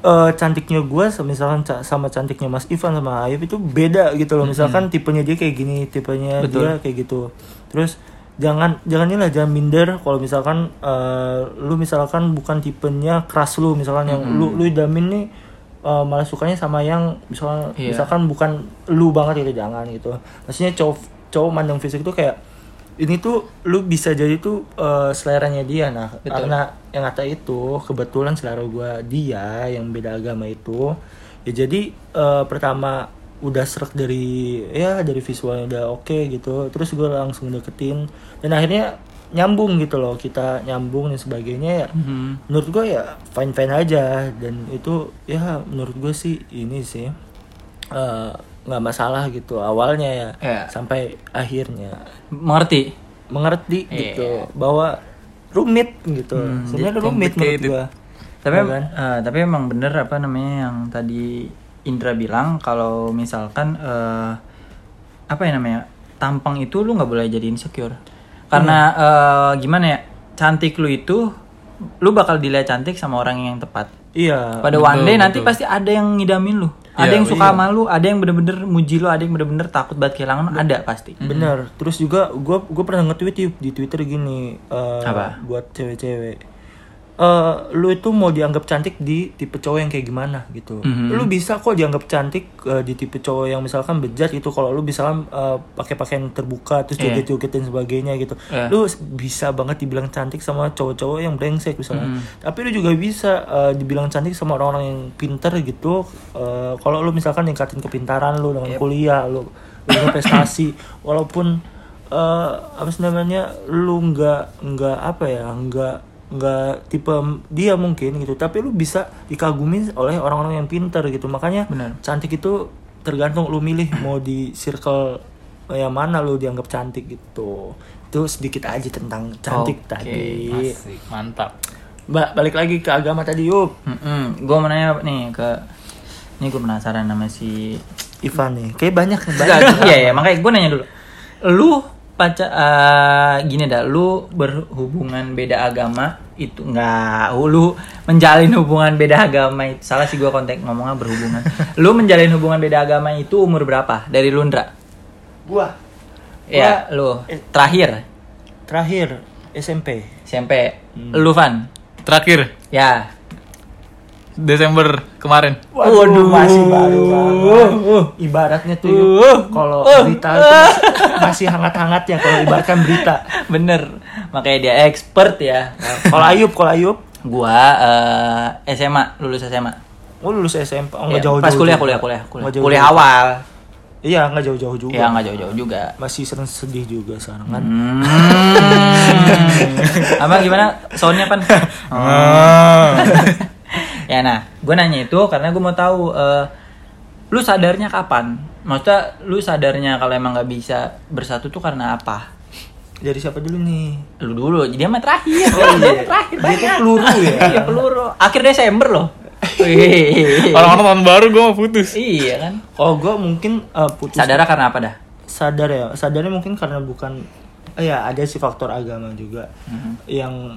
C: eh, cantiknya gue misalkan ca- sama cantiknya Mas Ivan sama Ayub itu beda gitu loh misalkan tipenya dia kayak gini tipenya
B: Betul.
C: dia kayak gitu terus jangan jangan inilah jangan minder kalau misalkan eh, lu misalkan bukan tipenya keras lu misalkan yang lu lu idamin nih eh, malah sukanya sama yang misalkan
B: Iya.
C: misalkan bukan lu banget itu jangan gitu maksudnya cowok cowok mandang fisik tuh kayak ini tuh lu bisa jadi tuh eh, seleranya dia nah
B: Betul.
C: karena yang kata itu kebetulan selera gua dia yang beda agama itu ya jadi eh, pertama udah serak dari ya dari visualnya udah oke gitu terus gue langsung deketin dan akhirnya nyambung gitu loh kita nyambung dan sebagainya ya
B: Mhm.
C: menurut gue ya fine fine aja dan itu ya menurut gue sih ini sih eh, nggak masalah gitu awalnya ya
B: Iya.
C: sampai akhirnya
B: Mengerti?
C: mengerti
B: Iya.
C: gitu bahwa rumit gitu
B: Hmm,
C: sebenarnya rumit menurut gue
B: Tapi
C: Ya kan?
B: eh, tapi emang bener apa namanya yang tadi Indra bilang kalau misalkan eh, apa ya namanya tampang itu lu nggak boleh jadi insecure. Karena eh, gimana ya cantik lu itu lu bakal dilihat cantik sama orang yang tepat.
C: Iya
B: pada one day nanti pasti ada yang ngidamin lu. Ada
A: Iya,
B: yang suka sama lu ada yang bener-bener muji lu ada yang bener-bener takut banget kehilangan ada pasti.
C: Bener. Terus juga gue gue pernah nge-tweet di Twitter gini eh,
B: Apa?
C: buat cewek-cewek. Eh, lu itu mau dianggap cantik di tipe cowok yang kayak gimana gitu.
B: Mhm.
C: Lu bisa kok dianggap cantik eh, di tipe cowok yang misalkan bejat gitu kalau lu misalkan eh, pakai pakaian terbuka terus
B: Iya.
C: joget-joget dan sebagainya gitu.
B: Iya.
C: Lu bisa banget dibilang cantik sama cowok-cowok yang brengsek misalnya.
B: Mhm.
C: Tapi lu juga bisa eh, dibilang cantik sama orang-orang yang pinter gitu. Eh, kalau lu misalkan ningkatin kepintaran lu dengan kuliah, lu lu punya prestasi walaupun eh apa namanya lu nggak nggak apa ya nggak nggak tipe dia mungkin gitu tapi lu bisa dikagumi oleh orang-orang yang pinter gitu. Makanya
B: Benar.
C: cantik itu tergantung lu milih mau di circle yang mana lu dianggap cantik gitu. Itu sedikit aja tentang cantik
B: Oke,
C: tadi.
A: Asik, mantap.
C: mbak balik lagi ke agama tadi yuk.
B: Gue mau nanya nih ke ini gue penasaran sama si
C: Ivan nih. Kayak banyak banyak.
B: Iya ya makanya gue nanya dulu. Lu pacar eh, gini dah lu berhubungan beda agama itu enggak lu menjalin hubungan beda agama itu salah sih gue kontek ngomongnya berhubungan. Lu menjalin hubungan beda agama itu umur berapa? Dari Lundra?
C: Gua.
B: Ya lu. terakhir?
C: terakhir SMP
B: SMP lu Van?
A: Terakhir?
B: Ya
A: Desember kemarin.
C: Waduh, masih baru banget. Ibaratnya tuh yuk, kalau berita itu masih, masih hangat-hangatnya kalau ibaratkan berita.
B: bener makanya dia expert ya
C: Kalau Ayub, kalau Ayub,
B: gua eh, SMA lulus SMA
C: oh lulus SMP, oh,
B: Ya,
C: nggak jauh-jauh.
B: pas kuliah
C: juga.
B: kuliah kuliah kuliah,
C: jauh-jauh.
B: kuliah awal
C: Iya, nggak jauh-jauh juga.
B: ya nggak jauh-jauh juga
C: Masih sering sedih juga sekarang kan.
B: Hmm. Abang gimana? Soundnya pan? Ya nah, gue nanya itu karena gue mau tahu eh, lu sadarnya kapan? Maksudnya lu sadarnya kalau emang nggak bisa bersatu tuh karena apa?
C: Jadi siapa dulu nih?
B: Lu dulu, jadi sama terakhir.
C: Oh,
B: Dia
C: iya.
B: terakhir
C: Dia tuh
B: banyak.
C: peluru ya?
B: Iya peluru. Akhir Desember loh.
A: Orang-orang tahun baru gue mau putus.
B: Iya kan.
C: Kalau gue mungkin eh, putus
B: Sadar karena apa dah?
C: sadar ya sadarnya mungkin karena bukan eh, ya ada sih faktor agama juga yang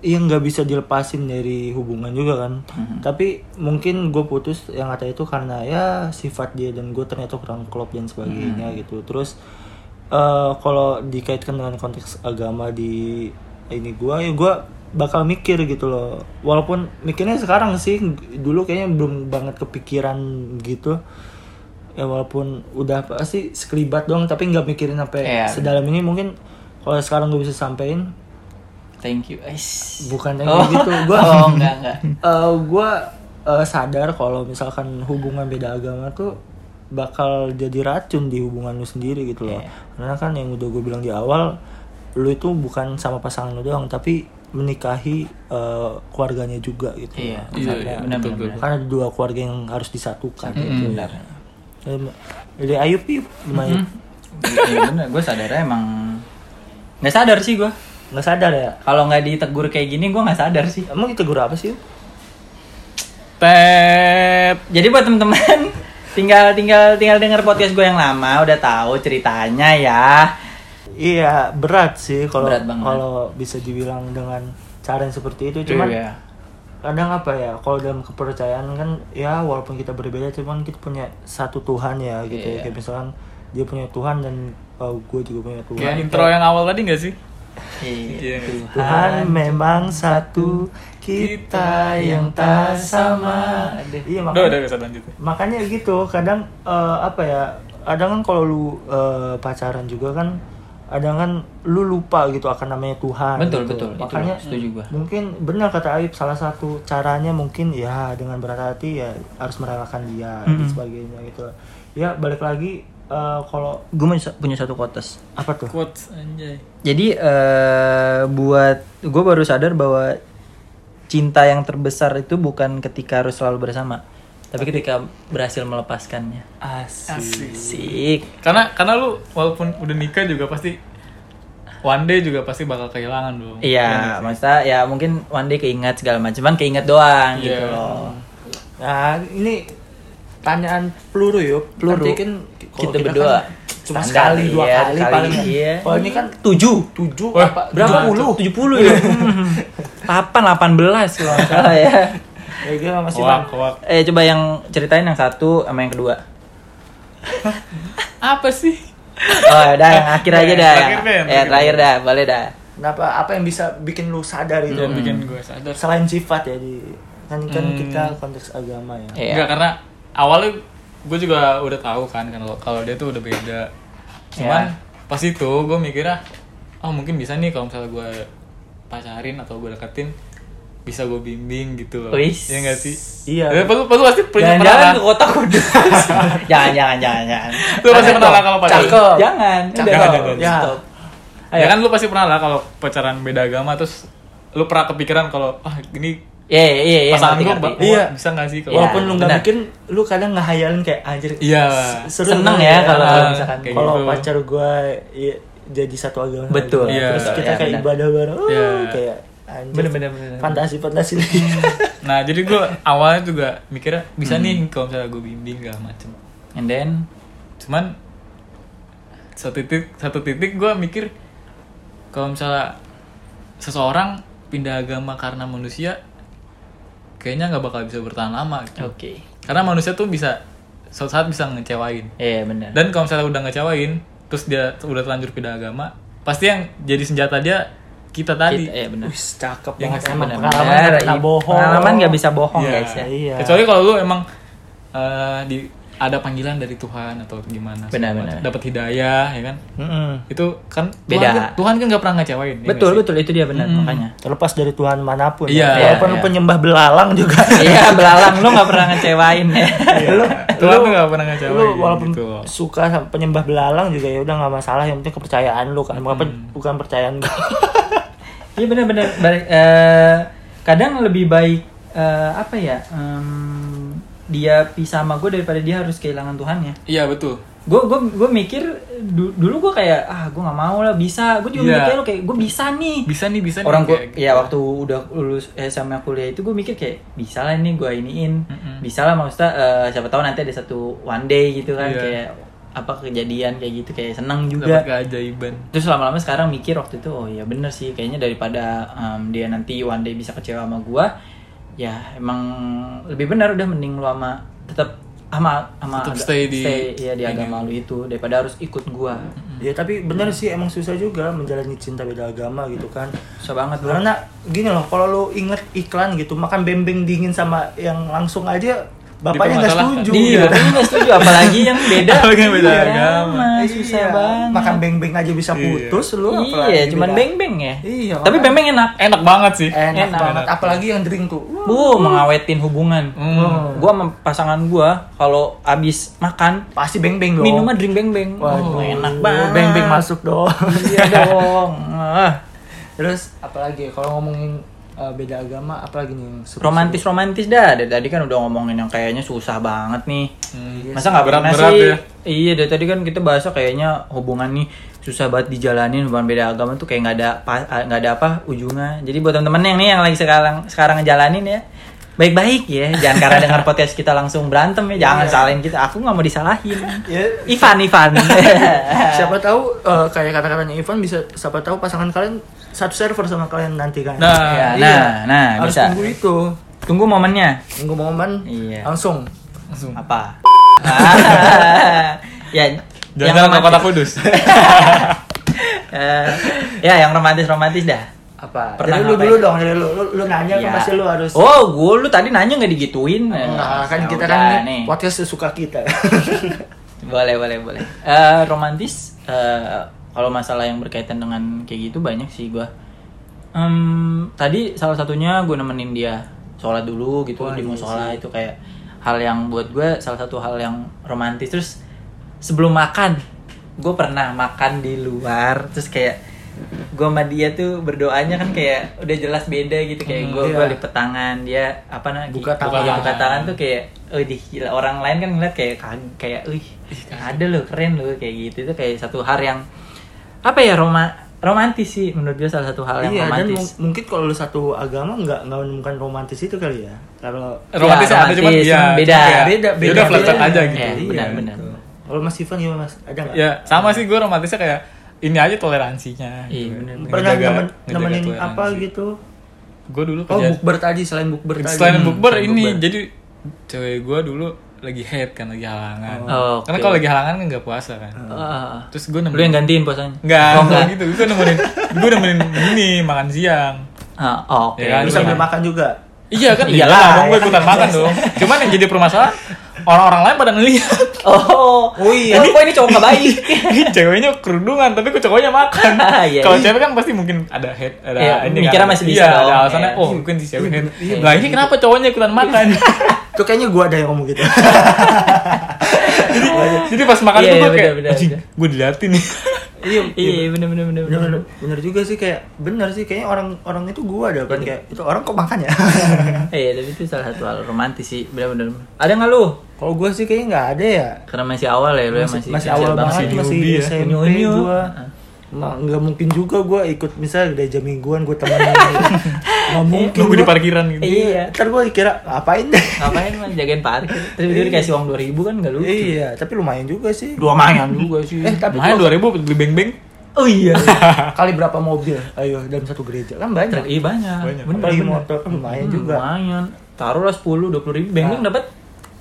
C: yang nggak bisa dilepasin dari hubungan juga kan. Tapi mungkin gue putus yang kata itu karena ya sifat dia dan gue ternyata kurang klop dan sebagainya gitu. Terus eh, kalau dikaitkan dengan konteks agama di ini gue ya gue bakal mikir gitu loh. Walaupun mikirnya sekarang sih dulu kayaknya belum banget kepikiran gitu. Ya walaupun udah pasti sekelibat doang tapi nggak mikirin sampai
B: Iya.
C: sedalam ini. Mungkin kalau sekarang gue bisa sampein
B: Thank you. Ais.
C: bukan yang
B: Oh.
C: gitu gue
B: Oh, enggak, enggak.
C: gue eh, sadar kalau misalkan hubungan beda agama tuh bakal jadi racun di hubungan lu sendiri gitu loh
B: Iya.
C: karena kan yang udah gue bilang di awal lu itu bukan sama pasangan lu doang tapi menikahi eh, keluarganya juga gitu
B: Iya.
A: Iya,
C: Karena-
A: iya,
B: benar,
A: betul,
B: benar,
C: karena ada dua keluarga yang harus disatukan
B: Hmm,
C: gitu.
B: benar.
C: Jadi Ayub gimana?
B: Iya bener, gue sadarnya emang nggak sadar sih gue.
C: Nggak sadar ya?
B: Kalau nggak ditegur kayak gini, gue nggak sadar sih.
C: Emang ditegur apa sih?
A: Tet.
B: Jadi buat temen-temen, tinggal tinggal tinggal denger podcast gue yang lama, udah tahu ceritanya ya.
C: Iya berat sih kalau
B: Berat banget.
C: kalau bisa dibilang dengan cara yang seperti itu. Cuman
B: Iya.
C: kadang apa ya? Kalau dalam kepercayaan kan ya walaupun kita berbeda, cuman kita punya satu Tuhan ya gitu.
B: Iya.
C: ya. Kayak misalkan dia punya Tuhan dan gue juga punya Tuhan.
A: Kayak intro yang awal tadi gak sih?
B: Iya.
C: Tuhan memang satu, kita yang tak sama. Iya makanya.
A: udah bisa lanjut.
C: makanya gitu kadang eh, apa ya kadang kan kalau lu eh, pacaran juga kan kadang kan lu lupa gitu akan namanya Tuhan
B: Betul,
C: gitu.
B: betul. Itu
C: makanya
B: setuju gua.
C: mungkin benar kata Aib salah satu caranya mungkin ya dengan berat hati ya harus merelakan dia dan sebagainya gitu ya balik lagi eh, kalau
B: Gue punya satu kotes.
C: apa tuh
A: Quotes anjay.
B: Jadi eh buat gue baru sadar bahwa cinta yang terbesar itu bukan ketika harus selalu bersama, tapi ketika berhasil melepaskannya.
C: asik
B: Asik.
A: Karena karena lu walaupun udah nikah juga pasti one day juga pasti bakal kehilangan dong.
B: Iya, maksudnya ya mungkin one day keinget segala macam, cuman keinget doang gitu
A: Iya.
B: loh.
C: nah ini tanyaan peluru yuk
B: Peluru.
C: Nanti kan
B: Kita
C: kan
B: berdua.
C: cuma
B: Standar,
C: sekali dua
B: iya,
C: kali
B: sekali,
C: paling
B: iya.
C: kalau ini kan
B: Tujuh.
C: tujuh
A: Wah,
C: apa
B: Berapa
C: puluh
B: Tujuh puluh ya. Papan delapan belas kalau nggak salah ya.
C: ya gue masih.
B: Eh coba yang ceritain yang satu sama yang kedua.
A: Apa sih?
B: Oh udah yang akhir aja dah.
A: Terakhir deh,
B: Ya terakhir dah, boleh dah.
C: kenapa apa yang bisa bikin lu sadar itu
A: Yang bikin gue sadar.
C: selain sifat ya di kan kan
A: Hmm.
C: kita konteks agama ya
B: Iya.
A: Enggak karena awalnya gue juga udah tahu kan kalau kalau dia tuh udah beda. Cuman
B: Ya.
A: pas itu gue mikirnya oh mungkin bisa nih kalau misalnya gue pacarin atau gue deketin bisa gue bimbing gitu loh. Iya gak sih?
C: Iya.
A: Ya, lu, lu pasti punya
B: Jangan-jangan
A: pernah
B: ke kota kudus. jangan, jangan, jangan, jangan.
A: Lu pasti pernah lah kalau pacaran.
C: Cakep.
B: Jangan,
A: Jangan,
B: udah.
A: jangan, jangan.
C: Ya.
B: Stop.
A: Ya kan lu pasti pernah lah kalau pacaran beda agama terus lu pernah kepikiran kalau ah ini
B: Iya, iya, iya, iya.
A: pasangan
B: ngerti,
A: gue
B: ngerti.
C: Iya.
A: bisa gak sih kalau
B: Iya.
C: walaupun lu nggak bikin lu kadang ngehayalin kayak anjir
A: Iya.
C: seru
B: Seneng
C: nih
B: ya kalau misalkan
A: kayak
C: kalau
A: gitu.
C: pacar gua ya, jadi satu agama
B: Betul.
A: Iya.
C: terus kita
B: Iya,
C: kayak
B: benar.
C: ibadah bareng oh,
A: Iya.
C: kayak anjir
B: Bener, bener, bener.
C: fantasi fantasi
A: Nah jadi gue awalnya juga mikirnya bisa nih kalau misalnya gue bimbing segala macem.
B: And then
A: Cuman satu titik satu titik gue mikir kalau misalnya seseorang pindah agama karena manusia kayaknya nggak bakal bisa bertahan lama gitu.
B: oke.
A: Karena manusia tuh bisa suatu saat bisa ngecewain.
B: Iya, benar.
A: Dan kalau misalnya udah ngecewain, terus dia udah terlanjur pindah agama, pasti yang jadi senjata dia kita tadi.
B: Iya, benar.
C: Wis cakep
A: Ya
C: banget emang
B: Benar,
C: pengalaman bohong
B: Pengalaman nggak bisa bohong,
A: Iya.
B: guys ya.
C: Iya.
A: Kecuali kalau lu emang eh, di ada panggilan dari Tuhan atau gimana.
B: Benar,
A: segala
B: benar.
A: macam. Dapat hidayah, ya kan?
C: Mm-mm.
A: Itu kan
B: Beda.
A: Tuhan, kan- Tuhan kan nggak pernah ngecewain. ya
B: Betul,
A: sih?
B: betul itu dia benar
A: Hmm.
B: makanya.
C: terlepas dari Tuhan mana pun
A: Iya,
C: ya. walaupun
B: iya,
C: lu
B: iya.
C: penyembah belalang juga
B: Iya, belalang lu nggak pernah ngecewain ya.
C: lu
A: Tuhan
C: lu-
A: tuh nggak pernah ngecewain.
C: lu walaupun
A: gitu
C: suka sama penyembah belalang juga ya udah nggak masalah yang penting kepercayaan lu kan bukan
A: Hmm.
C: bukan percayaan gua
B: Iya benar-benar. Balik- eh, kadang lebih baik eh, apa ya? em, dia pisah sama gue daripada dia harus kehilangan Tuhan ya.
A: Iya betul.
B: gue gue gue mikir du- dulu gue kayak ah gue nggak mau lah bisa gue juga
A: Iya.
B: mikir lo kayak gue bisa nih
A: bisa nih bisa nih
B: orang gue
A: kayak gitu.
B: ya waktu udah lulus SMA kuliah itu gue mikir kayak bisa lah nih gue iniin
A: Mm-mm.
B: bisa lah maksudnya eh, siapa tahu nanti ada satu one day gitu kan
A: Iya.
B: kayak apa kejadian kayak gitu kayak seneng
A: dapat
B: juga
A: keajaiban
B: terus lama-lama sekarang mikir waktu itu oh ya bener sih kayaknya daripada em, dia nanti one day bisa kecewa sama gue ya emang lebih benar udah mending lu sama tetap sama sama
A: Tetap stay di-
B: ya di agama lu itu daripada harus ikut gua.
C: Ya tapi bener sih emang susah juga menjalani cinta beda agama gitu kan.
B: susah banget bro.
C: Karena gini loh, kalau lu inget iklan gitu, makan bembeng dingin sama yang langsung aja bapaknya nggak setuju.
B: Iya, bapaknya nggak setuju apalagi yang beda.
A: Apalagi yang beda
B: Iya,
A: agama.
B: Susah
C: Iya,
B: banget.
C: Makan beng-beng aja bisa
A: Iya.
C: putus lu
B: Iya,
C: apalagi
B: cuman
C: beda-
B: beng-beng ya.
C: Iya,
B: Tapi beng-beng enak.
A: enak banget sih
C: Enak,
B: Enak.
C: banget, apalagi yang drink tuh.
B: Bu, mengawetin hubungan.
A: Hmm.
B: Gua sama pasangan gua kalau abis makan
C: Pasti beng-beng dong.
B: minumnya drink beng-beng.
C: Waduh,
B: Oh, enak banget.
C: Beng-beng masuk dong.
B: Iya dong. Ah.
C: Terus apalagi kalau ngomongin uh, beda agama, apalagi nih
B: romantis romantis dah. Dari tadi kan udah ngomongin yang kayaknya susah banget nih.
A: Hmm.
B: masa nggak pernah
A: Berat-berat
B: sih?
A: ya.
B: iya dari tadi kan kita bahasa kayaknya hubungan nih susah banget dijalanin hubungan beda agama tuh kayak nggak ada pa- nggak ada apa ujungnya. Jadi buat temen-temen yang nih yang lagi sekarang sekarang ngejalanin ya baik-baik ya jangan karena dengar podcast kita langsung berantem ya jangan
C: Iya.
B: salahin kita aku nggak mau disalahin
C: Ya,
B: Ivan Ivan
C: siapa tahu uh, kayak kata-katanya Ivan bisa siapa tahu pasangan kalian satu server sama kalian nanti kan.
A: Nah,
B: Ya,
C: Iya.
B: nah nah
C: harus
B: bisa
C: tunggu itu.
B: tunggu momennya
C: Tunggu momen
B: Iya.
C: langsung.
A: langsung
B: apa ya
A: jangan ke kota kudus
B: Eh, ya yang romantis romantis dah
C: Apa?
B: Pernah
C: Dari lu
B: ngapain?
C: dulu dong, dari lu. Lu, lu nanya
B: Ya.
C: kan pasti lu harus
B: oh gue lu tadi nanya nggak digituin
C: Enggak, kan
B: Ya
C: kita kan
B: nih
C: podcast sesuka kita.
B: boleh boleh boleh Eh, romantis eh, kalau masalah yang berkaitan dengan kayak gitu banyak sih gue tadi salah satunya gue nemenin dia sholat dulu gitu
C: Wah,
B: di
C: iya
B: musola itu kayak hal yang buat gue salah satu hal yang romantis terus sebelum makan gue pernah makan di luar terus kayak gue sama dia tuh berdoanya kan kayak udah jelas beda gitu kayak
C: Hmm,
B: gue
C: iya.
B: lipet tangan dia apa namanya
C: Buka
B: buka,
C: tangan.
B: buka tangan tuh kayak oh gila orang lain kan ngeliat kayak kayak wih ada loh keren loh kayak gitu itu kayak satu hal yang apa ya roma romantis sih menurut gue salah satu hal yang
C: iya, dan
B: romantis
C: mung- mungkin kalau lu satu agama nggak nggak menemukan romantis itu kali ya. Kalau
A: romantis
B: Ya,
A: ada cuman
B: romantis,
A: ya
B: beda.
C: beda,
A: ya
C: beda,
A: udah flat
C: beda.
A: aja gitu
B: Iya,
C: Iya,
B: benar-benar.
C: gitu. Kalau Mas Ivan gimana Mas? Ada nggak?
A: ya sama sih gue romantisnya kayak ini aja toleransinya
B: Iya, bener.
C: Pernah nemen- nemenin apa gitu?
A: gue dulu
C: Oh,
A: kerja
C: bukber tadi selain bukber tadi.
A: selain
C: Hmm,
A: bukber ini
C: bukber.
A: jadi cewek gue dulu lagi head kan lagi halangan
B: Oh,
A: karena
B: oke.
A: kalau lagi halangan kan nggak puasa kan
B: Ah.
A: terus gue
B: lu yang
A: nemenin
B: gantiin puasanya
A: nggak
B: oh,
A: nggak gitu gue nemenin gue nemenin ini makan siang
B: Ah, oh, oke
A: Ya kan,
C: Lu sambil makan juga.
A: iya kan
B: Iyalah,
A: iyalah dong gue
C: ya kan
A: ikutan makan dong cuman yang jadi permasalahan orang-orang lain pada ngeliat
B: oh
C: Oh iya.
B: ini kok ini cowok nggak baik
A: ini ceweknya kerudungan tapi kok cowoknya makan
B: Iya,
A: kalau
B: iya.
A: cewek kan pasti mungkin ada head ada
B: Iya,
A: ini
B: mikirnya
A: kan.
B: masih bisa
A: iya,
B: dong.
A: ada alasannya
B: Iya.
A: oh mungkin si cewek head
C: Iya,
A: lah ini kenapa cowoknya ikutan makan
C: Tuh kayaknya gua ada yang ngomong gitu.
A: jadi pas makan
B: Iya,
A: tuh
B: iya,
A: gue kayak gue diliatin nih
C: iya,
B: iya bener bener bener
C: bener, bener, bener juga sih kayak bener sih kayaknya orang orang itu gua ada kan kayak itu orang kok makan ya
B: Iya, tapi itu salah satu hal romantis sih, benar-benar. Ada nggak lu?
C: kalau gua sih kayaknya nggak ada ya
B: Karena masih awal ya, lu ya
C: masih,
B: masih
C: masih awal banget
A: masih
C: masih
A: ya.
C: SMP
B: Unyu-unyu.
C: gua. Ma- nggak mungkin juga gua ikut misalnya jam mingguan gua temenan nggak mungkin
A: nunggu di parkiran gitu
B: Iya.
C: ntar gua dikira ngapain deh
B: Ngapain mah jagain parkir? Terus dia dikasih uang 2000 kan nggak lucu.
C: iya tapi lumayan juga sih
B: Dua mayan juga sih.
C: eh tapi kalau-
A: dua ribu beli beng beng
B: Oh iya.
C: kali berapa mobil ayo dalam satu gereja kan banyak
B: Iya banyak.
A: Banyak.
B: Bener,
C: apalagi
B: bener.
C: motor kan lumayan
B: Hmm,
C: juga
B: Lumayan. Taruhlah 10 20 ribu. Beng-beng
C: Nah.
B: dapat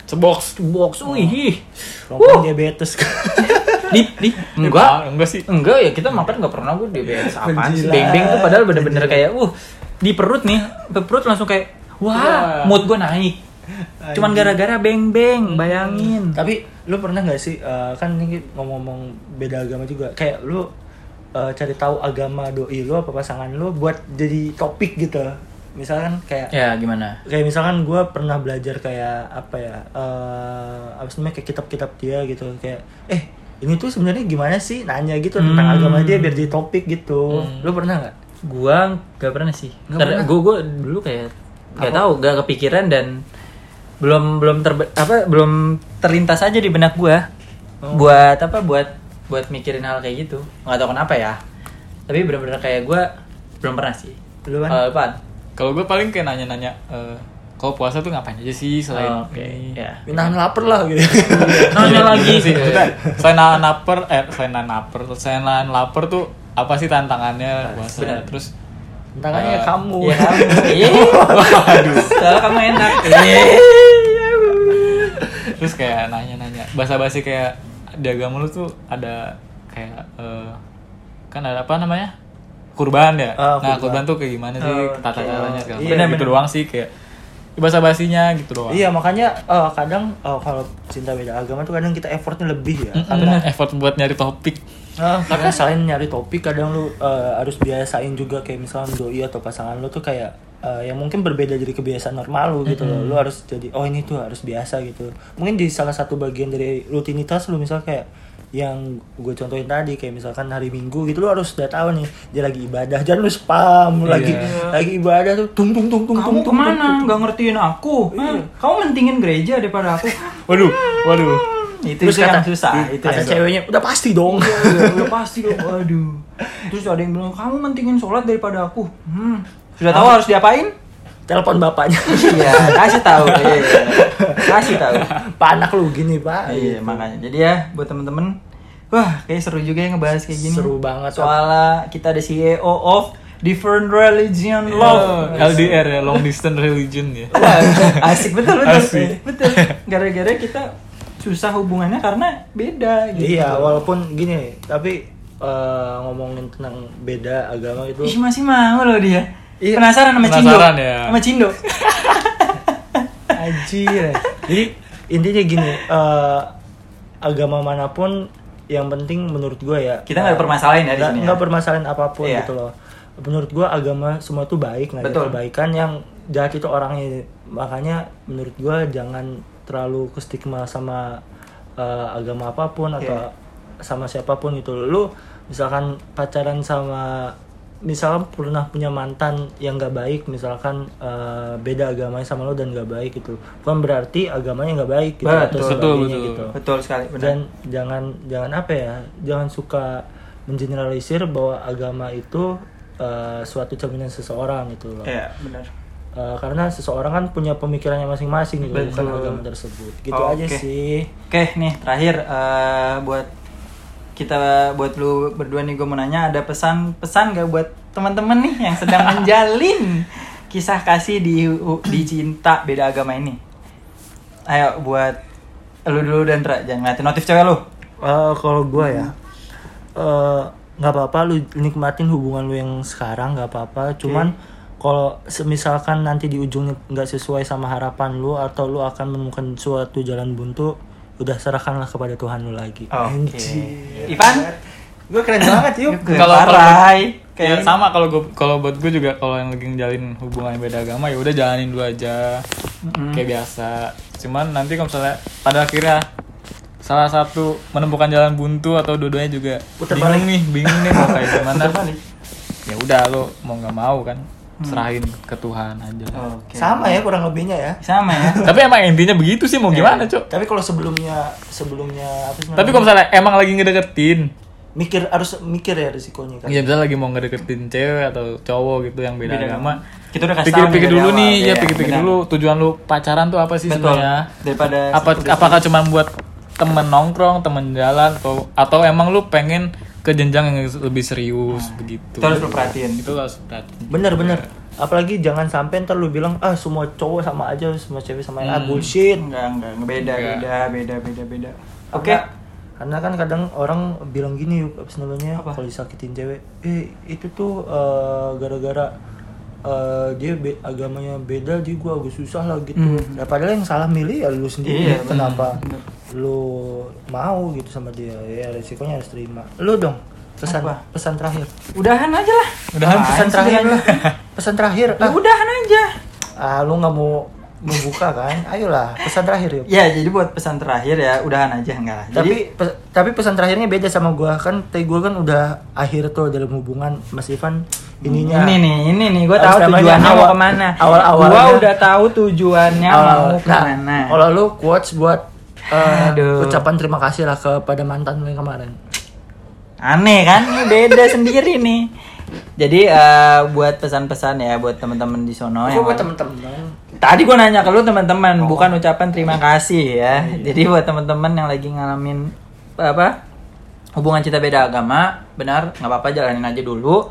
A: sebox
B: box. Wih.
C: Rokok diabetes
B: Di di enggak.
A: Enggak sih
B: Enggak ya kita makan nggak pernah gue diabetes apaan sih
C: Penjilat.
B: beng-beng tuh padahal bener-bener kayak uh di perut nih di perut langsung kayak wah
A: Wah.
B: mood gue naik cuman gara-gara beng-beng bayangin
C: Tapi lu pernah nggak sih eh, kan ini ngomong-ngomong beda agama juga kayak lu eh, cari tahu agama doi lu apa pasangan lu buat jadi topik gitu. Misalkan kayak
B: ya gimana
C: kayak misalkan gue pernah belajar kayak apa ya eh apa namanya kayak kitab-kitab dia gitu kayak eh ini tuh sebenarnya gimana sih nanya gitu tentang
B: Hmm.
C: agama dia biar jadi topik gitu.
A: Hmm.
C: Lu pernah nggak?
B: gua gak pernah sih
C: Nggak
B: karena
C: pernah?
B: gua gua dulu kayak gak
C: Apa?
B: tahu gak kepikiran dan belum belum terbe apa belum terlintas aja di benak gua
C: Oh.
B: buat apa buat buat mikirin hal kayak gitu nggak tahu kenapa ya tapi bener-bener kayak gue belum pernah sih
C: Lu kan?
B: Eh, Pan?
A: Kalau gue paling kayak nanya-nanya, eh, kalau puasa tuh ngapain aja sih selain
B: Oh,
A: ini?
B: ya.
C: Nahan lapar lah gitu.
B: Nanya
A: Iya,
B: lagi
A: sih. Selain nahan lapar, eh selain nahan lapar, selain nahan lapar tuh apa sih tantangannya puasa?
B: benar.
A: Terus
C: Tangannya
A: Eh,
C: kamu.
B: Iya kamu. Iya. Soalnya kamu enak. Iya.
A: terus kayak nanya-nanya, basa-basi kayak di agama lu tuh ada kayak eh, kan ada apa namanya? Kurban ya.
C: Ah,
A: nah,
C: kurban.
A: kurban tuh kayak gimana sih
B: Oh,
A: tata caranya segala
C: Iya,
A: gitu doang sih kayak basa-basinya gitu doang.
C: Iya makanya eh, kadang eh, kalau cinta beda agama tuh kadang kita effortnya lebih ya.
A: Mm-mm,
C: Karena
A: effort buat nyari topik.
C: Nah, karena selain nyari topik kadang lu eh, harus biasain juga kayak misalnya doi atau pasangan lu tuh kayak eh, yang mungkin berbeda dari kebiasaan normal lu gitu loh. Lu harus jadi oh ini tuh harus biasa gitu. Mungkin di salah satu bagian dari rutinitas lu misal kayak yang gue contohin tadi kayak misalkan hari Minggu gitu lu harus udah tahu nih dia lagi ibadah jangan lu spam
A: Iya.
C: lagi lagi ibadah tuh tung tung tung tung
B: Kamu
C: tung tung,
B: ke mana?
C: tung, tung.
B: Nggak ngertiin aku. Hah? Kamu mentingin gereja daripada aku.
A: Waduh, waduh.
B: itu
C: Terus
B: itu yang
C: kata
B: susah. Itu
C: kata
B: yang susah.
C: ceweknya udah pasti dong.
B: Iya, udah pasti dong. Waduh. Terus ada yang bilang kamu mentingin sholat daripada aku. Hmm. Sudah tahu harus diapain?
C: Telepon bapaknya.
B: Iya, kasih tahu. Iya. Kasih tahu.
C: Pak anak lu gini pak.
B: Iya, makanya. Jadi ya buat temen-temen, wah kayak seru juga ya ngebahas kayak gini.
C: Seru banget.
B: Soalnya kita ada CEO of different religion love.
A: LDR ya, long distance religion ya.
B: Wah, asik betul betul.
A: Asik.
B: Betul. Gara-gara kita susah hubungannya karena beda gitu.
C: Iya, walaupun gini, tapi eh, ngomongin tentang beda agama itu
B: Ih, masih mau loh dia.
C: Iya.
B: Penasaran sama Cindo.
A: Penasaran ya.
B: Sama Cindo.
C: anjir. Jadi intinya gini, eh, agama mana pun yang penting menurut gue ya
B: Kita nggak permasalahin ya di
C: nggak-
B: sini ya.
C: nggak permasalahin apa pun
B: Iya.
C: gitu loh. Menurut gue agama semua itu baik, nggak ada kebaikan yang jahat itu orangnya. Makanya menurut gue jangan terlalu ke stigma sama eh, agama apa pun atau
B: Iya.
C: sama siapa pun gitu. Lu misalkan pacaran sama misalkan pernah punya mantan yang nggak baik misalkan eh, beda agamanya sama lo dan nggak baik gitu bukan berarti agamanya nggak baik gitu atau
B: Betul,
C: sebagainya
A: betul.
C: gitu
B: Betul sekali, benar.
C: dan jangan jangan apa ya jangan suka mengeneralisir bahwa agama itu eh, suatu cerminan seseorang gitu loh
B: Iya, benar.
C: Eh, karena seseorang kan punya pemikirannya masing-masing gitu bukan
B: Betul.
C: agama tersebut gitu
B: Oke.
C: aja sih
B: Oke, nih terakhir eh, buat kita buat lu berdua nih gue mau nanya ada pesan-pesan gak buat teman-teman nih yang sedang menjalin kisah kasih di di cinta beda agama ini. Ayo buat lu dulu dan Tra, jangan ngeliatin notif cewek lu.
C: Eh, kalau gue ya eh, nggak apa-apa lu nikmatin hubungan lu yang sekarang nggak apa-apa cuman kalau semisalkan nanti di ujungnya nggak sesuai sama harapan lu atau lu akan menemukan suatu jalan buntu udah serahkanlah kepada Tuhan lu lagi
B: Oke. Ivan?
C: gue keren banget yuk
A: Kalau-
B: Parai.
A: Kayak
B: Kayak
A: sama kalau gue kalau buat gue juga kalau yang lagi ngejalin hubungan yang beda agama ya udah jalanin dulu aja kayak biasa. Cuman nanti kalau misalnya pada akhirnya salah satu menemukan jalan buntu atau dua-duanya juga
C: Puter
A: bingung
C: balik.
A: nih, bingung nih mau kayak gimana. Ya udah lo mau nggak mau kan serahin ke Tuhan aja.
B: Oke.
C: sama ya kurang lebihnya ya
B: Sama ya.
A: Tapi emang intinya begitu sih mau gimana, Cok?
C: tapi kalau sebelumnya sebelumnya apa sih
A: Tapi kalau misalnya emang lagi ngedeketin,
C: mikir harus mikir ya risikonya kan
A: ya misalnya lagi mau ngedeketin cewek atau cowok gitu yang beda,
B: Beda
A: agama,
B: Kita udah kasih tahu
A: pikir-pikir dulu
B: awal.
A: nih, ya
B: Iya,
A: pikir-pikir dulu tujuan lu pacaran tuh apa sih
B: Betul.
A: sebenarnya?
B: Daripada
A: Apa apakah cuma buat temen nongkrong, temen jalan atau atau emang lu pengen ke jenjang yang lebih serius begitu?
B: Itu harus lu perhatiin.
A: Itu harus perhatiin.
C: bener-bener apalagi jangan sampai ntar lu bilang ah semua cowok sama aja semua cewek sama ah bullshit
B: Enggak, enggak, beda,
A: Enggak.
B: beda, beda, beda, beda. Oke.
C: Karena- karena kan kadang orang bilang gini yuk apa sih namanya kalau disakitin cewek eh itu tuh eh, gara-gara eh, dia be- agamanya beda jadi gua agak susah lah gitu
B: Hmm.
C: Nah, padahal yang salah milih ya lu sendiri
B: Iya,
C: kenapa
B: bener.
C: Lu mau gitu sama dia ya resikonya harus terima lu dong pesan
B: Apa?
C: pesan terakhir
B: Udahan aja lah.
C: udahan
B: Apaan
C: pesan terakhir lah pesan terakhir
B: Ya
C: ah,
B: udahan aja.
C: ah lu nggak mau membuka kan ayolah pesan terakhir yuk
B: Ya, jadi buat pesan terakhir ya udahan aja enggak lah. Jadi
C: tapi pe- tapi pesan terakhirnya beda sama gua kan tadi gua kan udah akhir tuh dalam hubungan Mas Ivan ininya
B: ini nih, ini nih, gue
C: Harus
B: tahu tujuannya mau
C: awal-
B: ke mana.
C: awal-awalnya-
B: Gue udah tahu tujuannya mau
C: awal- nah,
B: ke mana.
C: kalau lu quotes buat
B: Aduh.
C: ucapan terima kasih lah kepada mantan lu yang kemarin.
B: Aneh kan? Ini beda sendiri nih. Jadi eh, buat pesan-pesan ya buat teman-teman di sono yang
C: buat temen-temen.
B: Tadi gua nanya ke lu teman-teman, bukan ucapan terima kasih ya. Jadi buat teman-teman yang lagi ngalamin apa? Hubungan cinta beda agama, benar, nggak apa-apa jalanin aja dulu.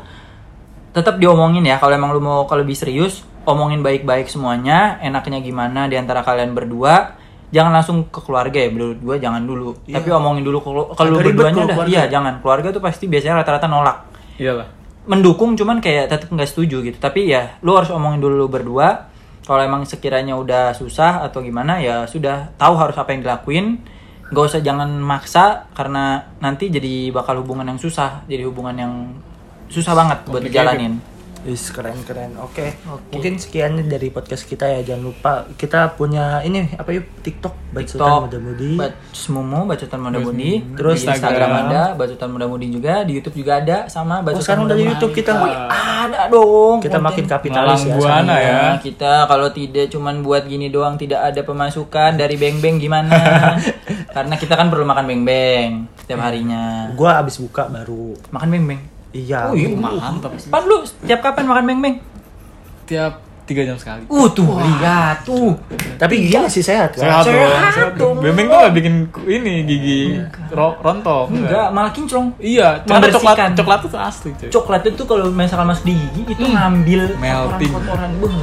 B: Tetap diomongin ya, kalau emang lu mau kalau lebih serius, omongin baik-baik semuanya, enaknya gimana di antara kalian berdua. Jangan langsung ke keluarga ya, berdua jangan dulu. Tapi omongin dulu kalau
C: ribet
B: berduanya
C: keluarga.
B: iya, jangan. Keluarga tuh pasti biasanya rata-rata nolak.
A: Iyalah.
B: mendukung cuman kayak tetap nggak setuju gitu. Tapi ya lu harus omongin dulu lu berdua. Kalau emang sekiranya udah susah atau gimana ya sudah. Tahu harus apa yang dilakuin. Nggak usah jangan maksa karena nanti jadi bakal hubungan yang susah. Jadi hubungan yang susah banget buat dijalanin
C: Is keren keren. Oke. Mungkin sekian dari podcast kita ya. Jangan lupa kita punya ini apa yuk TikTok Bacotan Muda Mudi.
B: Batsmumu Bacotan Muda Mudi
C: Terus
B: di Instagram
A: Instagram.
B: ada Bacotan Muda Mudi juga di YouTube juga ada sama Bacotan
C: Oh, sekarang
B: Muda
C: dari
B: Mudi.
C: YouTube kita
B: Wih, ada dong
C: kita
B: konten.
C: makin kapitalis
A: Malang
C: ya.
A: Buana ya.
B: Nah, kita kalau tidak cuman buat gini doang tidak ada pemasukan dari Beng Beng gimana? Karena kita kan perlu makan Beng Beng setiap harinya.
C: Gua abis buka baru.
B: Makan Beng Beng.
C: Iya.
B: Oh iya,
A: Mantap.
B: Pan lu setiap kapan makan Beng Beng?
A: Tiap tiga jam sekali.
B: Uh tuh, lihat tuh.
C: Tapi gigi masih sehat kan?
A: Sehat dong.
B: Sehat
A: Sehat
B: dong.
A: dong. Bembeng tuh gak bikin ini gigi ro- rontok.
B: Enggak, malah kinclong.
A: Iya, cuma coklat coklat itu asli cuy.
B: Coklat itu kalau misalkan masuk di gigi itu ngambil
A: Melting.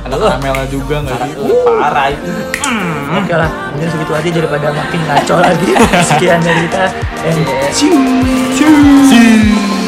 A: Ada karamelnya juga nggak sih?
B: uh, parah itu. Hmm.
C: Oke lah, mungkin segitu aja daripada makin ngaco lagi. Sekian dari kita. And
B: Yeah.
C: cheers.